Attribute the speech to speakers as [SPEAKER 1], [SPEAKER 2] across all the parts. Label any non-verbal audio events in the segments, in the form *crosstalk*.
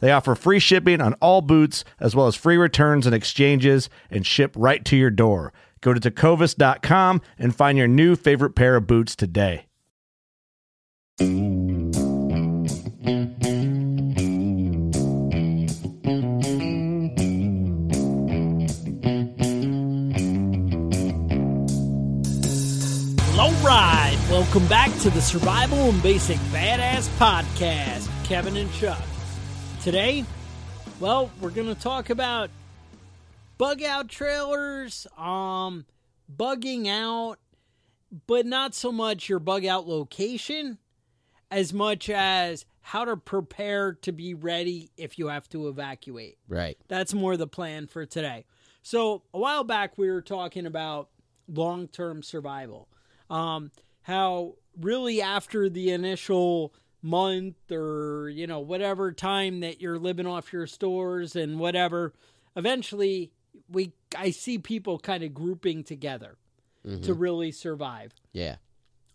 [SPEAKER 1] They offer free shipping on all boots, as well as free returns and exchanges, and ship right to your door. Go to tecovas.com and find your new favorite pair of boots today.
[SPEAKER 2] Low Ride, welcome back to the Survival and Basic Badass Podcast. Kevin and Chuck. Today, well, we're going to talk about bug out trailers, um, bugging out, but not so much your bug out location as much as how to prepare to be ready if you have to evacuate.
[SPEAKER 3] Right.
[SPEAKER 2] That's more the plan for today. So, a while back, we were talking about long term survival. Um, how really after the initial month or, you know, whatever time that you're living off your stores and whatever, eventually we I see people kind of grouping together to really survive.
[SPEAKER 3] Yeah.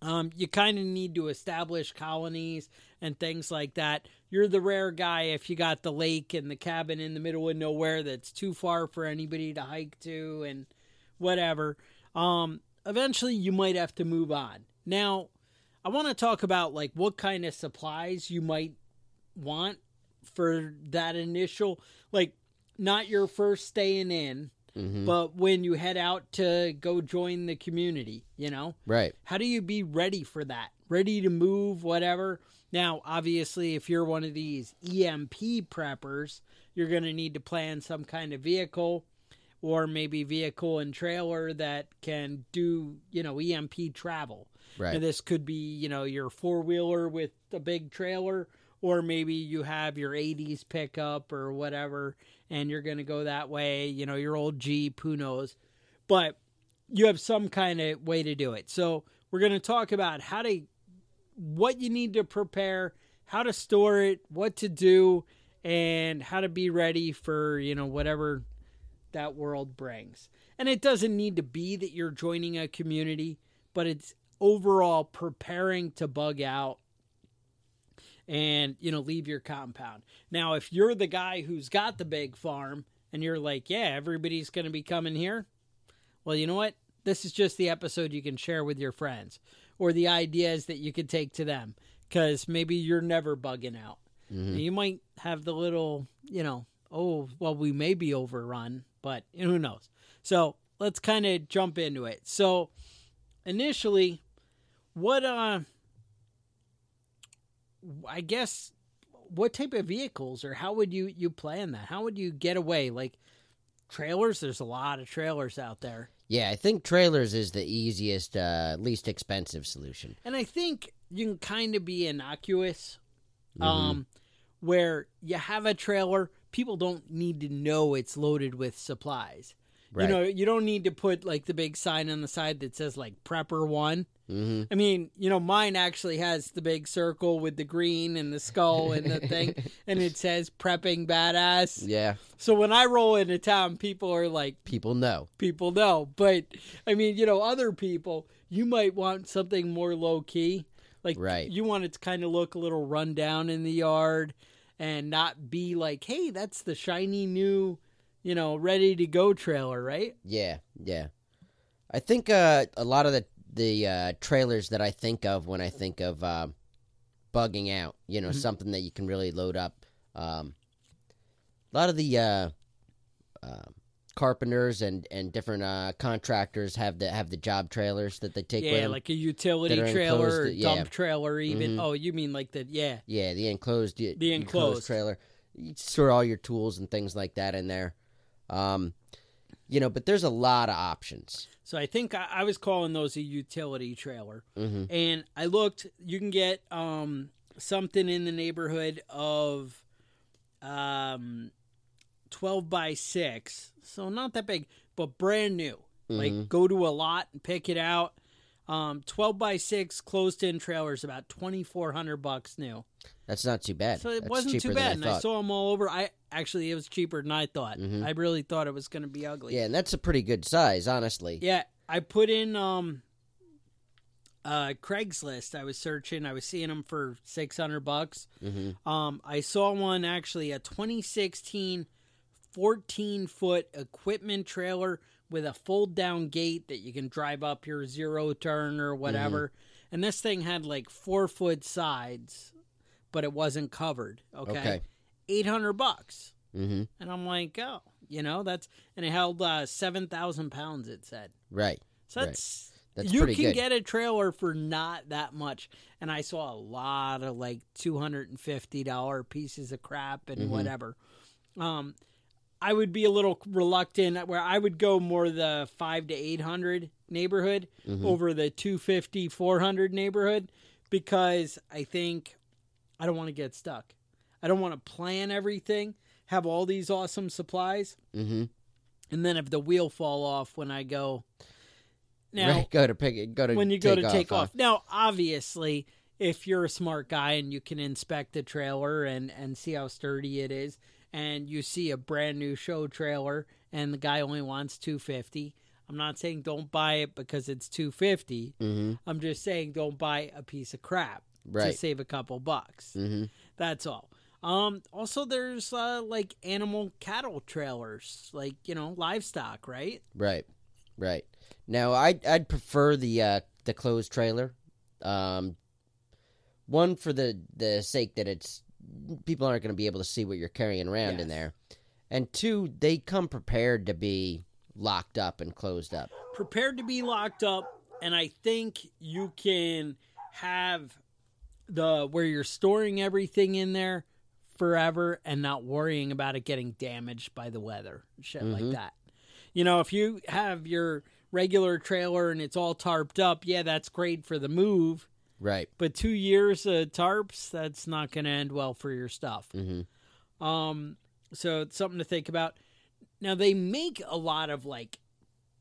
[SPEAKER 2] Um, you kind of need to establish colonies and things like that. You're the rare guy if you got the lake and the cabin in the middle of nowhere that's too far for anybody to hike to and whatever. Um, eventually, you might have to move on. Now, I want to talk about like what kind of supplies you might want for that initial, like not your first staying in, mm-hmm. but when you head out to go join the community, you know?
[SPEAKER 3] Right.
[SPEAKER 2] How do you be ready for that? Ready to move, whatever. Now, obviously, if you're one of these EMP preppers, you're going to need to plan some kind of vehicle or maybe vehicle and trailer that can do, you know, EMP travel.
[SPEAKER 3] Right.
[SPEAKER 2] And this could be, you know, your four wheeler with a big trailer, or maybe you have your 80s pickup or whatever, and you're going to go that way, you know, your old Jeep, who knows. But you have some kind of way to do it. So we're going to talk about how to, what you need to prepare, how to store it, what to do, and how to be ready for, you know, whatever that world brings. And it doesn't need to be that you're joining a community, but it's overall preparing to bug out and you know leave your compound. Now, if you're the guy who's got the big farm and you're like, yeah, everybody's going to be coming here, well, you know what? This is just the episode you can share with your friends or the ideas that you could take to them because maybe you're never bugging out. Mm-hmm. You might have the little, you know, oh, well, we may be overrun, but who knows? So let's kind of jump into it. So initially, what, uh, I guess, what type of vehicles or how would you, you plan that? How would you get away? Like trailers, there's a lot of trailers out there.
[SPEAKER 3] Yeah, I think trailers is the easiest, uh, least expensive solution.
[SPEAKER 2] And I think you can kind of be innocuous, um, where you have a trailer, people don't need to know it's loaded with supplies.
[SPEAKER 3] Right.
[SPEAKER 2] You know, you don't need to put like the big sign on the side that says like prepper one.
[SPEAKER 3] Hmm
[SPEAKER 2] I mean, you know, mine actually has the big circle with the green and the skull and the thing, *laughs* and it says prepping badass.
[SPEAKER 3] Yeah,
[SPEAKER 2] So when I roll into town, people are like,
[SPEAKER 3] people know.
[SPEAKER 2] people know. But I mean, you know, other people, you might want something more low key. Like,
[SPEAKER 3] Right.
[SPEAKER 2] you want it to kind of look a little run down in the yard and not be like, hey, that's the shiny new, you know, ready to go trailer, right?
[SPEAKER 3] Yeah, yeah. I think uh, a lot of the the uh, trailers that I think of when I think of uh, bugging out, you know,
[SPEAKER 2] Mhm.
[SPEAKER 3] something that you can really load up. Um, a lot of the uh, uh, carpenters and, and different uh, contractors have the have the job trailers that they take with
[SPEAKER 2] yeah, like a utility trailer or
[SPEAKER 3] enclosed, yeah.
[SPEAKER 2] dump trailer, even.
[SPEAKER 3] Mhm.
[SPEAKER 2] Oh, you mean like the, yeah.
[SPEAKER 3] Yeah, the enclosed the,
[SPEAKER 2] The enclosed.
[SPEAKER 3] trailer. You store all your tools and things like that in there. Um, you know, but there's a lot of options.
[SPEAKER 2] So I think I, I was calling those a utility trailer.
[SPEAKER 3] hmm
[SPEAKER 2] and I looked. You can get um, something in the neighborhood of um, twelve by six, so not that big, but brand new. Like
[SPEAKER 3] Mhm.
[SPEAKER 2] go to a lot and pick it out. Um, twelve by six closed in trailers about twenty four hundred bucks new.
[SPEAKER 3] That's not too bad.
[SPEAKER 2] So it
[SPEAKER 3] That's
[SPEAKER 2] wasn't too bad, and I saw them all over. I actually it was cheaper than I thought.
[SPEAKER 3] Mhm.
[SPEAKER 2] I really thought it was going to be ugly.
[SPEAKER 3] Yeah, and that's a pretty good size, honestly.
[SPEAKER 2] Yeah, I put in um uh Craigslist. I was searching. I was seeing them for 600 bucks.
[SPEAKER 3] hmm
[SPEAKER 2] Um I saw one actually a 2016 14 foot equipment trailer with a fold down gate that you can drive up your zero turn or whatever. And this thing had like 4 foot sides, but it wasn't covered, okay?
[SPEAKER 3] Okay.
[SPEAKER 2] 800 bucks.
[SPEAKER 3] hmm
[SPEAKER 2] And I'm like, "Oh, you know, that's and it held uh 7,000 pounds it said."
[SPEAKER 3] Right.
[SPEAKER 2] So
[SPEAKER 3] Right.
[SPEAKER 2] that's
[SPEAKER 3] That's
[SPEAKER 2] you can
[SPEAKER 3] good.
[SPEAKER 2] get a trailer for not that much. And I saw a lot of like two hundred and fifty dollar pieces of crap and
[SPEAKER 3] Mhm.
[SPEAKER 2] whatever. Um, I would be a little reluctant where I would go more the five to eight hundred neighborhood
[SPEAKER 3] Mhm.
[SPEAKER 2] over the 250 400 neighborhood because I think I don't want to get stuck. I don't want to plan everything, have all these awesome supplies,
[SPEAKER 3] hmm
[SPEAKER 2] and then if the wheel fall off when I go. Now,
[SPEAKER 3] right. Go to pick it. Go to
[SPEAKER 2] when you go to take
[SPEAKER 3] huh?
[SPEAKER 2] off. Now, obviously, if you're a smart guy and you can inspect the trailer and and see how sturdy it is, and you see a brand new show trailer and the guy only wants 250, I'm not saying don't buy it because it's 250.
[SPEAKER 3] hmm
[SPEAKER 2] I'm just saying don't buy a piece of crap to save a couple bucks.
[SPEAKER 3] hmm
[SPEAKER 2] That's all. Um, also, there's uh, like animal cattle trailers, like you know livestock, right?
[SPEAKER 3] Right. Right. Now, I'd I'd prefer the uh, the closed trailer. Um, one for the the sake that it's people aren't going to be able to see what you're carrying around in there, and two, they come prepared to be locked up and closed up.
[SPEAKER 2] prepared to be locked up and i think you can have the where you're storing everything in there forever and not worrying about it getting damaged by the weather shit like
[SPEAKER 3] Mhm.
[SPEAKER 2] that you know if you have your regular trailer and it's all tarped up yeah that's great for the move
[SPEAKER 3] Right.
[SPEAKER 2] but two years of tarps that's not going to end well for your stuff
[SPEAKER 3] hmm
[SPEAKER 2] um, so it's something to think about. Now they make a lot of like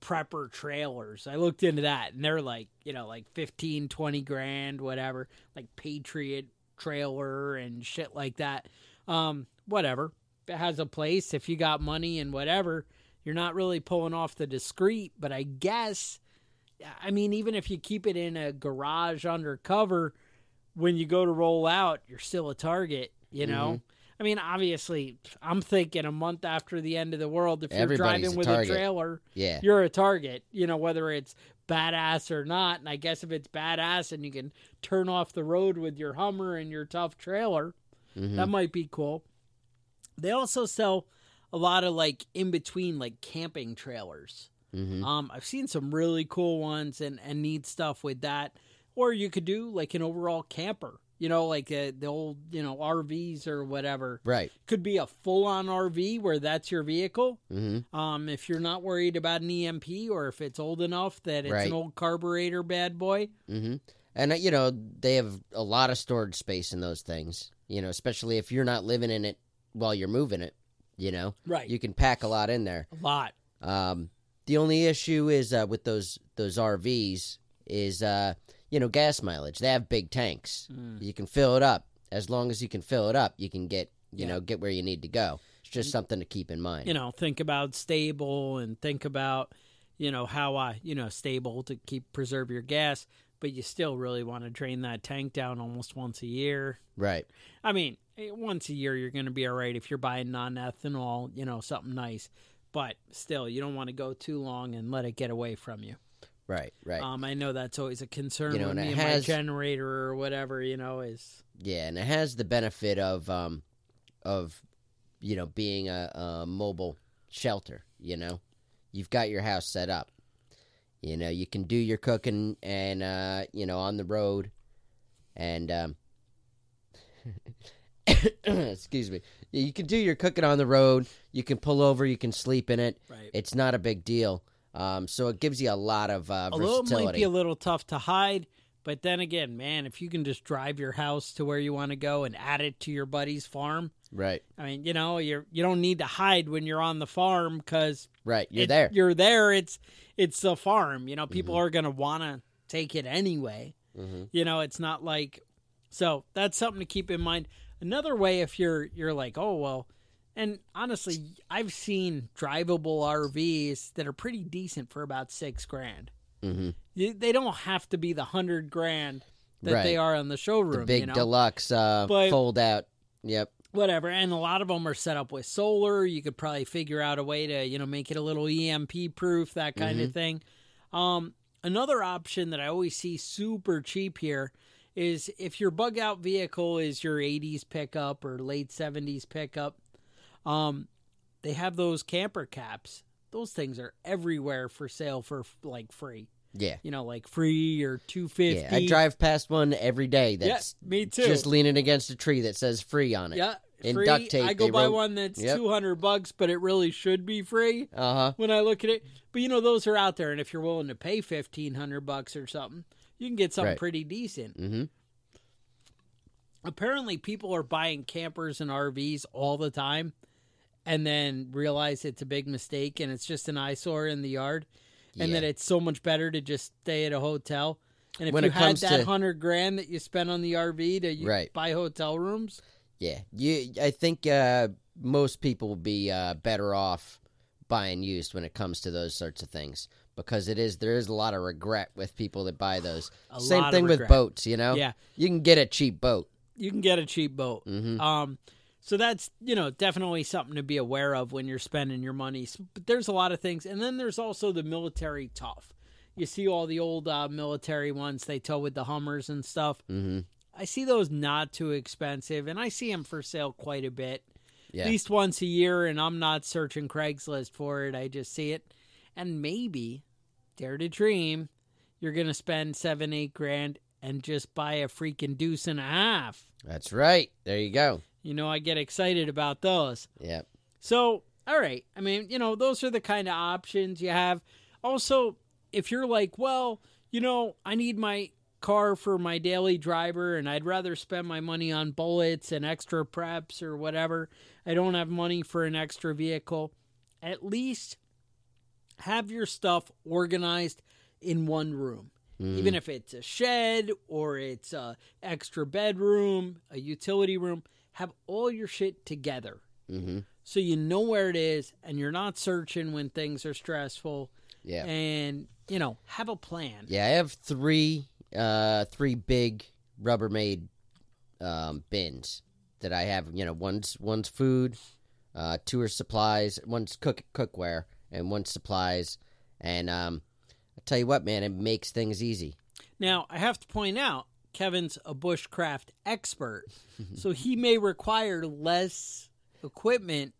[SPEAKER 2] prepper trailers. I looked into that and they're like, you know, like 15, 20 grand, whatever, like Patriot trailer and shit like that. Um, whatever. It has a place if you got money and whatever. You're not really pulling off the discreet, but I guess I mean even if you keep it in a garage undercover when you go to roll out, you're still a target, you know? I mean, obviously, I'm thinking a month after the end of the world, if you're driving
[SPEAKER 3] a
[SPEAKER 2] with
[SPEAKER 3] target.
[SPEAKER 2] a trailer,
[SPEAKER 3] Yeah.
[SPEAKER 2] you're a target, you know, whether it's badass or not. And I guess if it's badass and you can turn off the road with your Hummer and your tough trailer,
[SPEAKER 3] Mhm.
[SPEAKER 2] that might be cool. They also sell a lot of like in between, like camping trailers.
[SPEAKER 3] hmm
[SPEAKER 2] Um, I've seen some really cool ones and, and neat stuff with that. Or you could do like an overall camper, you know, like uh, the old, you know, RVs or whatever.
[SPEAKER 3] Right.
[SPEAKER 2] Could be a full on RV where that's your vehicle.
[SPEAKER 3] hmm
[SPEAKER 2] Um, if you're not worried about an EMP or if it's old enough that it's
[SPEAKER 3] Right.
[SPEAKER 2] an old carburetor bad boy.
[SPEAKER 3] hmm And uh, you know they have a lot of storage space in those things. You know, especially if you're not living in it while you're moving it. You know,
[SPEAKER 2] Right.
[SPEAKER 3] you can pack a lot in there.
[SPEAKER 2] a lot.
[SPEAKER 3] Um, The only issue is uh, with those those RVs is uh, you know gas mileage. They have big tanks.
[SPEAKER 2] Mm.
[SPEAKER 3] You can fill it up as long as you can fill it up. You can get you
[SPEAKER 2] Yeah.
[SPEAKER 3] know get where you need to go. It's just something to keep in mind.
[SPEAKER 2] you know, think about Sta-Bil and think about, you know, how I, you know, Sta-Bil to keep preserve your gas, but you still really want to drain that tank down almost once a year.
[SPEAKER 3] right.
[SPEAKER 2] I mean, eh, once a year you're going to be all right if you're buying non-ethanol, you know, something nice. But still, you don't want to go too long and let it get away from you.
[SPEAKER 3] Right. Right.
[SPEAKER 2] Um, I know that's always a concern
[SPEAKER 3] You know,
[SPEAKER 2] with me and
[SPEAKER 3] has-
[SPEAKER 2] my generator or whatever. You know, is
[SPEAKER 3] Yeah, and it has the benefit of um of you know being a, a mobile shelter. You know, you've got your house set up. You know, you can do your cooking and uh, you know on the road, and um, *coughs* excuse me, you can do your cooking on the road. You can pull over. You can sleep in it.
[SPEAKER 2] right.
[SPEAKER 3] It's not a big deal. Um, so it gives you a lot of uh,
[SPEAKER 2] Although it might be a little tough to hide, but then again, man, if you can just drive your house to where you want to go and add it to your buddy's farm,
[SPEAKER 3] right,
[SPEAKER 2] I mean, you know, you're you don't need to hide when you're on the farm because
[SPEAKER 3] right. You're there.
[SPEAKER 2] You're there. It's it's a farm. You know,
[SPEAKER 3] Mm-hmm.
[SPEAKER 2] people are gonna want to take it anyway.
[SPEAKER 3] hmm
[SPEAKER 2] You know, it's not like so that's something to keep in mind. Another way, if you're you're like, oh well, and honestly, I've seen drivable RVs that are pretty decent for about six grand.
[SPEAKER 3] hmm
[SPEAKER 2] You- They don't have to be the hundred grand that they are on the showroom.
[SPEAKER 3] The big
[SPEAKER 2] you know?
[SPEAKER 3] deluxe uh,
[SPEAKER 2] But-
[SPEAKER 3] fold out. Yep.
[SPEAKER 2] whatever and a lot of them are set up with solar you could probably figure out a way to you know make it a little emp proof that kind of thing um, another option that i always see super cheap here is if your bug out vehicle is your 80s pickup or late 70s pickup um, they have those camper caps those things are everywhere for sale for like free
[SPEAKER 3] Yeah.
[SPEAKER 2] you know like free or 250
[SPEAKER 3] Yeah. I drive past one every day
[SPEAKER 2] yeah
[SPEAKER 3] that's
[SPEAKER 2] me too
[SPEAKER 3] just leaning against a tree that says free on it.
[SPEAKER 2] Yeah,
[SPEAKER 3] In
[SPEAKER 2] free.
[SPEAKER 3] duct tape,
[SPEAKER 2] I go buy
[SPEAKER 3] wrote-
[SPEAKER 2] one that's
[SPEAKER 3] Yep.
[SPEAKER 2] two hundred bucks, but it really should be free
[SPEAKER 3] Uh huh.
[SPEAKER 2] when I look at it. But you know, those are out there, and if you're willing to pay fifteen hundred bucks or something, you can get something
[SPEAKER 3] Right.
[SPEAKER 2] pretty decent.
[SPEAKER 3] Mm-hmm.
[SPEAKER 2] Apparently, people are buying campers and RVs all the time, and then realize it's a big mistake and it's just an eyesore in the yard, and
[SPEAKER 3] Yeah.
[SPEAKER 2] that it's so much better to just stay at a hotel. And if
[SPEAKER 3] When
[SPEAKER 2] you
[SPEAKER 3] it
[SPEAKER 2] had that
[SPEAKER 3] to-
[SPEAKER 2] hundred grand that you spent on the RV to you
[SPEAKER 3] Right.
[SPEAKER 2] buy hotel rooms,
[SPEAKER 3] Yeah. You. I think uh, most people will be uh, better off buying used when it comes to those sorts of things because it is there is a lot of regret with people that buy those. *sighs* Same thing with boats. You know.
[SPEAKER 2] yeah,
[SPEAKER 3] You can get a cheap boat.
[SPEAKER 2] you can get a cheap boat.
[SPEAKER 3] Mm-hmm.
[SPEAKER 2] Um, so that's you know definitely something to be aware of when you're spending your money. But there's a lot of things, and then there's also the military tough. You see all the old uh, military ones they tow with the Hummers and stuff.
[SPEAKER 3] Mm-hmm.
[SPEAKER 2] I see those not too expensive, and I see them for sale quite a bit,
[SPEAKER 3] Yeah.
[SPEAKER 2] at least once a year. And I'm not searching Craigslist for it; I just see it, and maybe dare to dream, you're gonna spend seven, eight grand and just buy a freaking deuce and a half.
[SPEAKER 3] That's right. There you go.
[SPEAKER 2] You know, I get excited about those.
[SPEAKER 3] Yeah.
[SPEAKER 2] So, all right. I mean, you know, those are the kind of options you have. Also, if you're like, well, you know, I need my car for my daily driver and I'd rather spend my money on bullets and extra preps or whatever. I don't have money for an extra vehicle. At least have your stuff organized in one room. Mm-hmm. Even if it's a shed or it's a extra bedroom, a utility room, have all your shit together
[SPEAKER 3] Mm-hmm.
[SPEAKER 2] so you know where it is and you're not searching when things are stressful
[SPEAKER 3] Yeah.
[SPEAKER 2] and you know have a plan
[SPEAKER 3] Yeah, I have three uh three big Rubbermaid um bins that I have, you know, one's one's food, uh two are supplies, one's cook cookware and one's supplies and um I tell you what, man, it makes things easy.
[SPEAKER 2] now i have to point out kevin's a bushcraft expert so he may require less equipment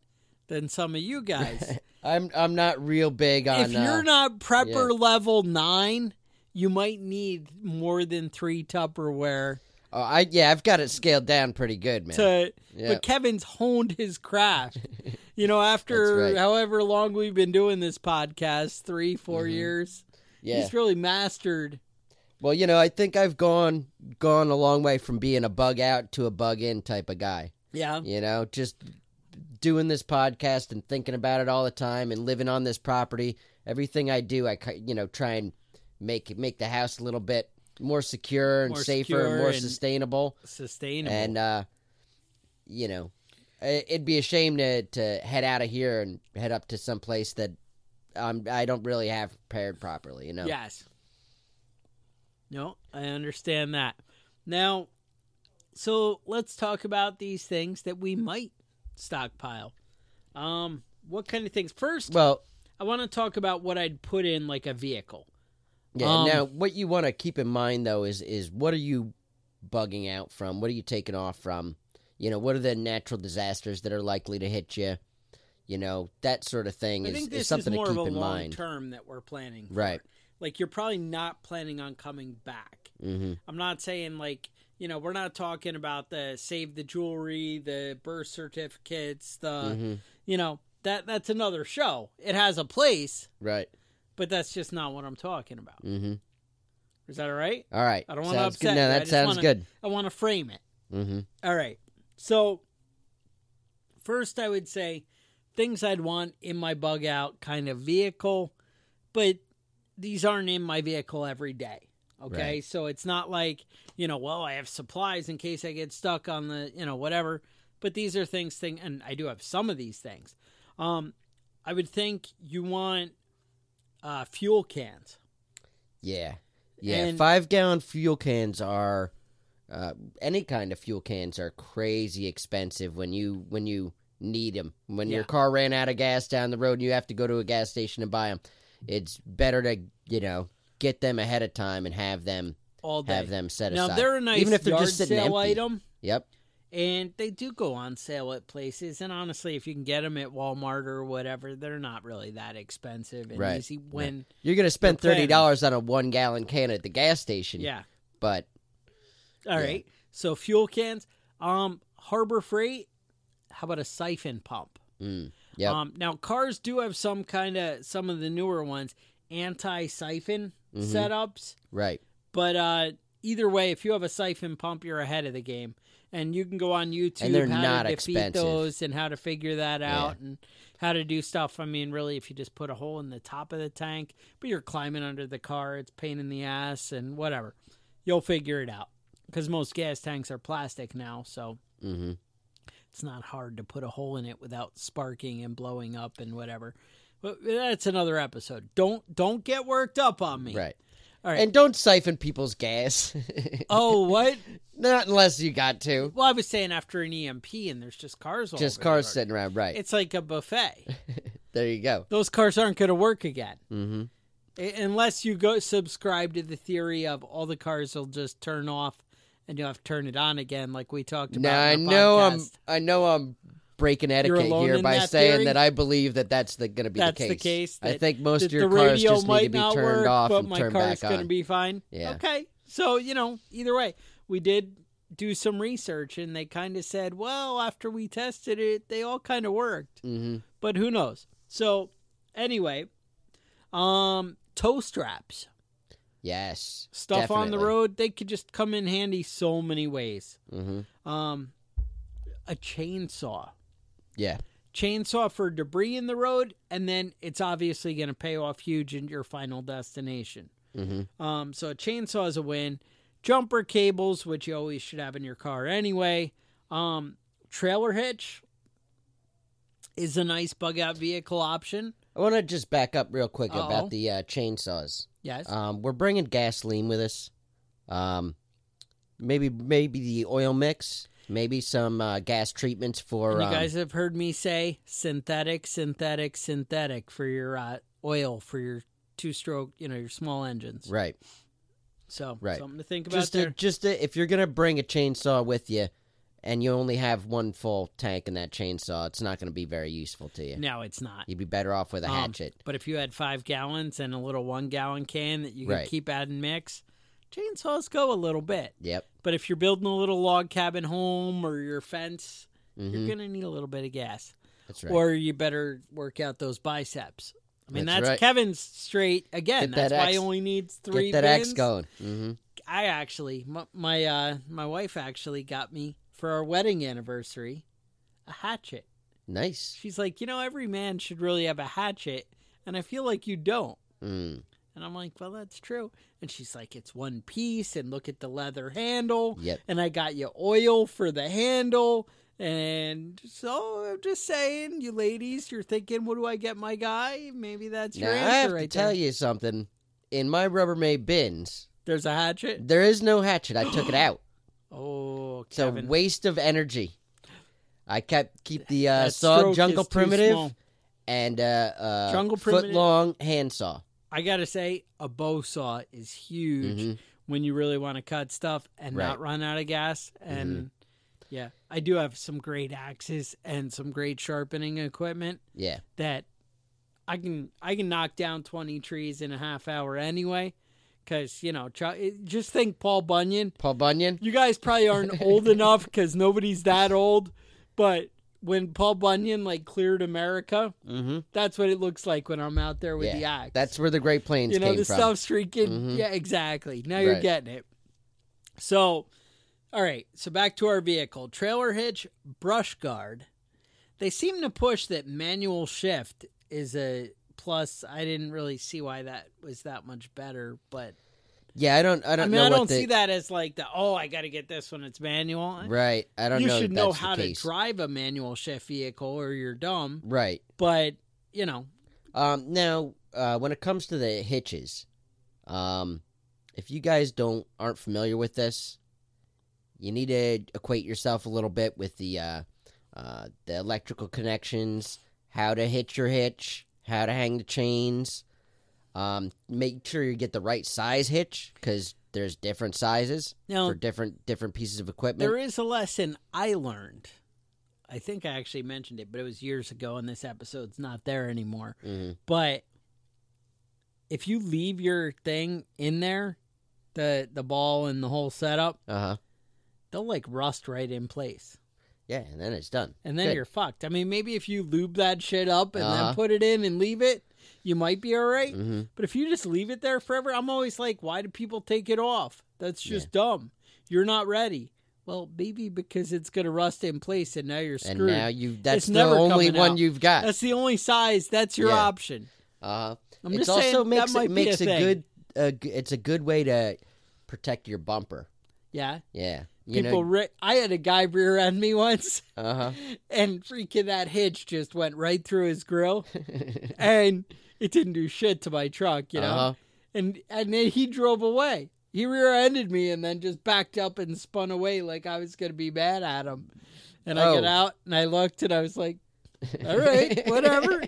[SPEAKER 2] than some of you guys *laughs*
[SPEAKER 3] I'm I'm not real big on
[SPEAKER 2] if you're
[SPEAKER 3] uh,
[SPEAKER 2] not prepper level 9 you might need more than 3 tupperware
[SPEAKER 3] oh, I yeah, I've got it scaled down pretty good, man.
[SPEAKER 2] to
[SPEAKER 3] Yeah.
[SPEAKER 2] but Kevin's honed his craft. *laughs* you know, after
[SPEAKER 3] right.
[SPEAKER 2] however long we've been doing this podcast, three, four years,
[SPEAKER 3] Mm-hmm. yeah.
[SPEAKER 2] he's really mastered.
[SPEAKER 3] Well, you know, I think I've gone gone a long way from being a bug out to a bug in type of guy.
[SPEAKER 2] Yeah.
[SPEAKER 3] You know, just doing this podcast and thinking about it all the time and living on this property everything I do, I you know try and make make the house a little bit more secure and
[SPEAKER 2] More
[SPEAKER 3] safer
[SPEAKER 2] secure
[SPEAKER 3] and more
[SPEAKER 2] and-
[SPEAKER 3] sustainable.
[SPEAKER 2] Sustainable.
[SPEAKER 3] And uh, you know, it'd be a shame to to head out of here and head up to some place that um I don't really have prepared properly. You know.
[SPEAKER 2] Yes. No, I understand that. Now, so let's talk about these things that we might stockpile. Um, what kind of things? First,
[SPEAKER 3] Well,
[SPEAKER 2] I want to talk about what I'd put in like a vehicle.
[SPEAKER 3] Yeah.
[SPEAKER 2] Um,
[SPEAKER 3] now, what you want to keep in mind though is is what are you bugging out from? What are you taking off from? You know, what are the natural disasters that are likely to hit you? You know, that sort of thing
[SPEAKER 2] I
[SPEAKER 3] is,
[SPEAKER 2] think
[SPEAKER 3] is something
[SPEAKER 2] is more
[SPEAKER 3] to
[SPEAKER 2] of
[SPEAKER 3] keep
[SPEAKER 2] a
[SPEAKER 3] in
[SPEAKER 2] long
[SPEAKER 3] mind.
[SPEAKER 2] term that we're planning. For.
[SPEAKER 3] Right.
[SPEAKER 2] Like you're probably not planning on coming back.
[SPEAKER 3] hmm
[SPEAKER 2] I'm not saying like you know we're not talking about the save the jewelry, the birth certificates, the
[SPEAKER 3] hmm
[SPEAKER 2] you know that that's another show. It has a place,
[SPEAKER 3] Right.
[SPEAKER 2] but that's just not what I'm talking about.
[SPEAKER 3] Mm-hmm.
[SPEAKER 2] Is that all right?
[SPEAKER 3] All right.
[SPEAKER 2] I don't want to upset
[SPEAKER 3] good. No, that sounds
[SPEAKER 2] wanna-
[SPEAKER 3] good.
[SPEAKER 2] I want to frame it.
[SPEAKER 3] hmm
[SPEAKER 2] All right. So first, I would say things I'd want in my bug out kind of vehicle, but these aren't in my vehicle every day. Okay,
[SPEAKER 3] Right.
[SPEAKER 2] so it's not like you know, well, I have supplies in case I get stuck on the you know whatever. But these are things thing, and I do have some of these things. Um, I would think you want uh, fuel cans.
[SPEAKER 3] Yeah. Yeah.
[SPEAKER 2] And-
[SPEAKER 3] Five gallon fuel cans are uh, any kind of fuel cans are crazy expensive when you when you need them. When your car ran out of gas down the road and you have to go to a gas station and buy them, it's better to you know get them ahead of time and have them
[SPEAKER 2] all day.
[SPEAKER 3] have them set
[SPEAKER 2] now
[SPEAKER 3] aside.
[SPEAKER 2] they're a nice
[SPEAKER 3] even if they're
[SPEAKER 2] yard
[SPEAKER 3] just sitting
[SPEAKER 2] sale
[SPEAKER 3] empty.
[SPEAKER 2] item.
[SPEAKER 3] Yep.
[SPEAKER 2] And they do go on sale at places. And honestly, if you can get them at Walmart or whatever, they're not really that expensive and
[SPEAKER 3] Right.
[SPEAKER 2] easy. When
[SPEAKER 3] You're gonna spend thirty dollars on a one gallon can at the gas station.
[SPEAKER 2] yeah,
[SPEAKER 3] But
[SPEAKER 2] all
[SPEAKER 3] Yeah.
[SPEAKER 2] right. So fuel cans, um, Harbor Freight. How about a siphon pump?
[SPEAKER 3] mm, yep.
[SPEAKER 2] Um, now cars do have some kind of some of the newer ones anti siphon
[SPEAKER 3] Mhm.
[SPEAKER 2] setups,
[SPEAKER 3] right.
[SPEAKER 2] but uh, either way, if you have a siphon pump, you're ahead of the game. And you can go on YouTube and
[SPEAKER 3] they're
[SPEAKER 2] how
[SPEAKER 3] not
[SPEAKER 2] to defeat
[SPEAKER 3] expensive.
[SPEAKER 2] those and how to figure that
[SPEAKER 3] Yeah.
[SPEAKER 2] out and how to do stuff. I mean, really, if you just put a hole in the top of the tank, but you're climbing under the car, it's pain in the ass and whatever. You'll figure it out because most gas tanks are plastic now, so
[SPEAKER 3] hmm
[SPEAKER 2] it's not hard to put a hole in it without sparking and blowing up and whatever. But that's another episode. Don't don't get worked up on me.
[SPEAKER 3] Right.
[SPEAKER 2] All right.
[SPEAKER 3] And don't siphon people's gas. *laughs*
[SPEAKER 2] oh, what?
[SPEAKER 3] Not unless you got to.
[SPEAKER 2] Well, I was saying after an EMP and there's just cars all
[SPEAKER 3] Just cars sitting around. Right.
[SPEAKER 2] It's like a buffet. *laughs*
[SPEAKER 3] there you go.
[SPEAKER 2] Those cars aren't going to work again
[SPEAKER 3] hmm
[SPEAKER 2] unless you go subscribe to the theory of all the cars will just turn off and you'll have to turn it on again, like we talked about.
[SPEAKER 3] Now I know I'm. I know I'm breaking etiquette here by
[SPEAKER 2] that
[SPEAKER 3] saying
[SPEAKER 2] theory?
[SPEAKER 3] that I believe that that's going to be
[SPEAKER 2] That's
[SPEAKER 3] the case.
[SPEAKER 2] the
[SPEAKER 3] case. I think most of your cars just need to be turned
[SPEAKER 2] work,
[SPEAKER 3] off
[SPEAKER 2] but
[SPEAKER 3] and
[SPEAKER 2] my
[SPEAKER 3] turned
[SPEAKER 2] car's
[SPEAKER 3] back
[SPEAKER 2] going to be fine.
[SPEAKER 3] Yeah.
[SPEAKER 2] Okay. So you know, either way, we did do some research, and they kind of said, well, after we tested it, they all kind of worked.
[SPEAKER 3] hmm
[SPEAKER 2] but who knows? So anyway, um, toe straps,
[SPEAKER 3] Yes.
[SPEAKER 2] stuff on the road, they could just come in handy so many ways.
[SPEAKER 3] Mhm.
[SPEAKER 2] Um, a chainsaw,
[SPEAKER 3] Yeah.
[SPEAKER 2] chainsaw for debris in the road, and then it's obviously going to pay off huge in your final destination.
[SPEAKER 3] hmm
[SPEAKER 2] Um, so a chainsaw is a win. Jumper cables, which you always should have in your car anyway. Um, trailer hitch is a nice bug out vehicle option.
[SPEAKER 3] I want to just back up real quick
[SPEAKER 2] Uh-oh.
[SPEAKER 3] about the uh, chainsaws.
[SPEAKER 2] Yes.
[SPEAKER 3] Um, we're bringing gasoline with us. Um, maybe maybe the oil mix. Maybe some uh, gas treatments for.
[SPEAKER 2] And you
[SPEAKER 3] um,
[SPEAKER 2] guys have heard me say synthetic, synthetic, synthetic for your uh, oil for your two stroke, you know, your small engines.
[SPEAKER 3] right.
[SPEAKER 2] So
[SPEAKER 3] Right.
[SPEAKER 2] something to think about
[SPEAKER 3] Just to, just to, if you're gonna bring a chainsaw with you, and you only have one full tank in that chainsaw, it's not gonna be very useful to you.
[SPEAKER 2] no, it's not.
[SPEAKER 3] You'd be better off with a
[SPEAKER 2] Um,
[SPEAKER 3] hatchet.
[SPEAKER 2] But if you had five gallons and a little one gallon can that you could
[SPEAKER 3] Right.
[SPEAKER 2] keep adding mix, chainsaws go a little bit.
[SPEAKER 3] Yep.
[SPEAKER 2] But if you're building a little log cabin home or your fence,
[SPEAKER 3] hmm
[SPEAKER 2] you're gonna need a little bit of gas.
[SPEAKER 3] That's right.
[SPEAKER 2] Or you better work out those biceps. I mean,
[SPEAKER 3] That's
[SPEAKER 2] that's,
[SPEAKER 3] right.
[SPEAKER 2] Kevin's straight again.
[SPEAKER 3] Get
[SPEAKER 2] That's
[SPEAKER 3] that
[SPEAKER 2] why he only needs three.
[SPEAKER 3] Get that
[SPEAKER 2] pins.
[SPEAKER 3] axe going. hmm
[SPEAKER 2] I actually, my my, uh, my wife actually got me for our wedding anniversary a hatchet.
[SPEAKER 3] Nice.
[SPEAKER 2] She's like, you know, every man should really have a hatchet. and I feel like you don't.
[SPEAKER 3] Mm.
[SPEAKER 2] And I'm like, well, that's true. And she's like, it's one piece, and look at the leather handle.
[SPEAKER 3] Yep.
[SPEAKER 2] And I got you oil for the handle. And so I'm just saying, you ladies, you're thinking, what do I get my guy? Maybe that's
[SPEAKER 3] Now
[SPEAKER 2] your
[SPEAKER 3] I
[SPEAKER 2] answer
[SPEAKER 3] have
[SPEAKER 2] right
[SPEAKER 3] to tell
[SPEAKER 2] there.
[SPEAKER 3] you something. In my Rubbermaid bins,
[SPEAKER 2] There's a hatchet.
[SPEAKER 3] there is no hatchet. I took it *gasps* out.
[SPEAKER 2] Oh,
[SPEAKER 3] It's a waste of energy. I kept keep the uh,
[SPEAKER 2] That
[SPEAKER 3] saw
[SPEAKER 2] stroke
[SPEAKER 3] jungle
[SPEAKER 2] is too
[SPEAKER 3] primitive
[SPEAKER 2] small.
[SPEAKER 3] and uh, uh,
[SPEAKER 2] Jungle
[SPEAKER 3] foot
[SPEAKER 2] Primitive-
[SPEAKER 3] long handsaw.
[SPEAKER 2] I gotta say, a bow saw is huge
[SPEAKER 3] Mhm.
[SPEAKER 2] when you really want to cut stuff and
[SPEAKER 3] Right.
[SPEAKER 2] not run out of gas. And yeah, I do have some great axes and some great sharpening equipment
[SPEAKER 3] Yeah,
[SPEAKER 2] that I can I can knock down twenty trees in a half hour anyway. Because you know, just think Paul Bunyan.
[SPEAKER 3] Paul Bunyan.
[SPEAKER 2] You guys probably aren't *laughs* old enough because nobody's that old, but. When Paul Bunyan like cleared America,
[SPEAKER 3] Mm-hmm.
[SPEAKER 2] that's what it looks like when I'm out there with
[SPEAKER 3] Yeah,
[SPEAKER 2] the axe.
[SPEAKER 3] That's where the Great Plains
[SPEAKER 2] you know the
[SPEAKER 3] from.
[SPEAKER 2] stuff streaking
[SPEAKER 3] Mhm.
[SPEAKER 2] yeah exactly now you're getting it so all right so back to our vehicle trailer hitch brush guard they seem to push that manual shift is a plus i didn't really see why that was that much better but
[SPEAKER 3] Yeah, I don't. I don't I
[SPEAKER 2] mean
[SPEAKER 3] know
[SPEAKER 2] i don't
[SPEAKER 3] the,
[SPEAKER 2] see that as like the oh i gotta get this when it's manual
[SPEAKER 3] Right. I don't
[SPEAKER 2] you
[SPEAKER 3] know.
[SPEAKER 2] should know how to drive a manual shift vehicle or you're dumb
[SPEAKER 3] Right.
[SPEAKER 2] but you know
[SPEAKER 3] Um, now, uh, when it comes to the hitches, um, if you guys don't aren't familiar with this, you need to equate yourself a little bit with the uh, uh, the electrical connections, how to hitch your hitch, how to hang the chains. Um, make sure you get the right size hitch because there's different sizes
[SPEAKER 2] now
[SPEAKER 3] for different different pieces of equipment.
[SPEAKER 2] There is a lesson I learned. I think I actually mentioned it, but it was years ago, and this episode's not there anymore.
[SPEAKER 3] Mhm.
[SPEAKER 2] But if you leave your thing in there, the the ball and the whole setup,
[SPEAKER 3] Uh huh.
[SPEAKER 2] they'll like rust right in place,
[SPEAKER 3] Yeah, and then it's done.
[SPEAKER 2] and then
[SPEAKER 3] Good.
[SPEAKER 2] you're fucked. I mean, maybe if you lube that shit up and
[SPEAKER 3] Uh-huh.
[SPEAKER 2] then put it in and leave it, you might be all right.
[SPEAKER 3] hmm
[SPEAKER 2] But if you just leave it there forever, I'm always like, why do people take it off? That's just dumb. You're not ready. Well, maybe because it's going to rust in place and now you're
[SPEAKER 3] And
[SPEAKER 2] screwed.
[SPEAKER 3] now you that's
[SPEAKER 2] It's
[SPEAKER 3] the only one
[SPEAKER 2] out.
[SPEAKER 3] you've got.
[SPEAKER 2] That's the only size. That's your
[SPEAKER 3] Yeah.
[SPEAKER 2] option.
[SPEAKER 3] Uh,
[SPEAKER 2] I'm
[SPEAKER 3] it
[SPEAKER 2] just
[SPEAKER 3] also
[SPEAKER 2] saying
[SPEAKER 3] makes
[SPEAKER 2] that
[SPEAKER 3] it makes
[SPEAKER 2] a,
[SPEAKER 3] a, good. Uh, it's a good way to protect your bumper.
[SPEAKER 2] Yeah.
[SPEAKER 3] Yeah, you
[SPEAKER 2] People,
[SPEAKER 3] know.
[SPEAKER 2] ri- I had a guy rear end me once,
[SPEAKER 3] Uh huh. *laughs*
[SPEAKER 2] and freaking that hitch just went right through his grill, *laughs* and it didn't do shit to my truck, you know.
[SPEAKER 3] Uh-huh.
[SPEAKER 2] And and then he drove away. He rear-ended me and then just backed up and spun away like I was gonna be mad at him. And I get
[SPEAKER 3] Oh.
[SPEAKER 2] out and I looked and I was like, *laughs* "All right, whatever."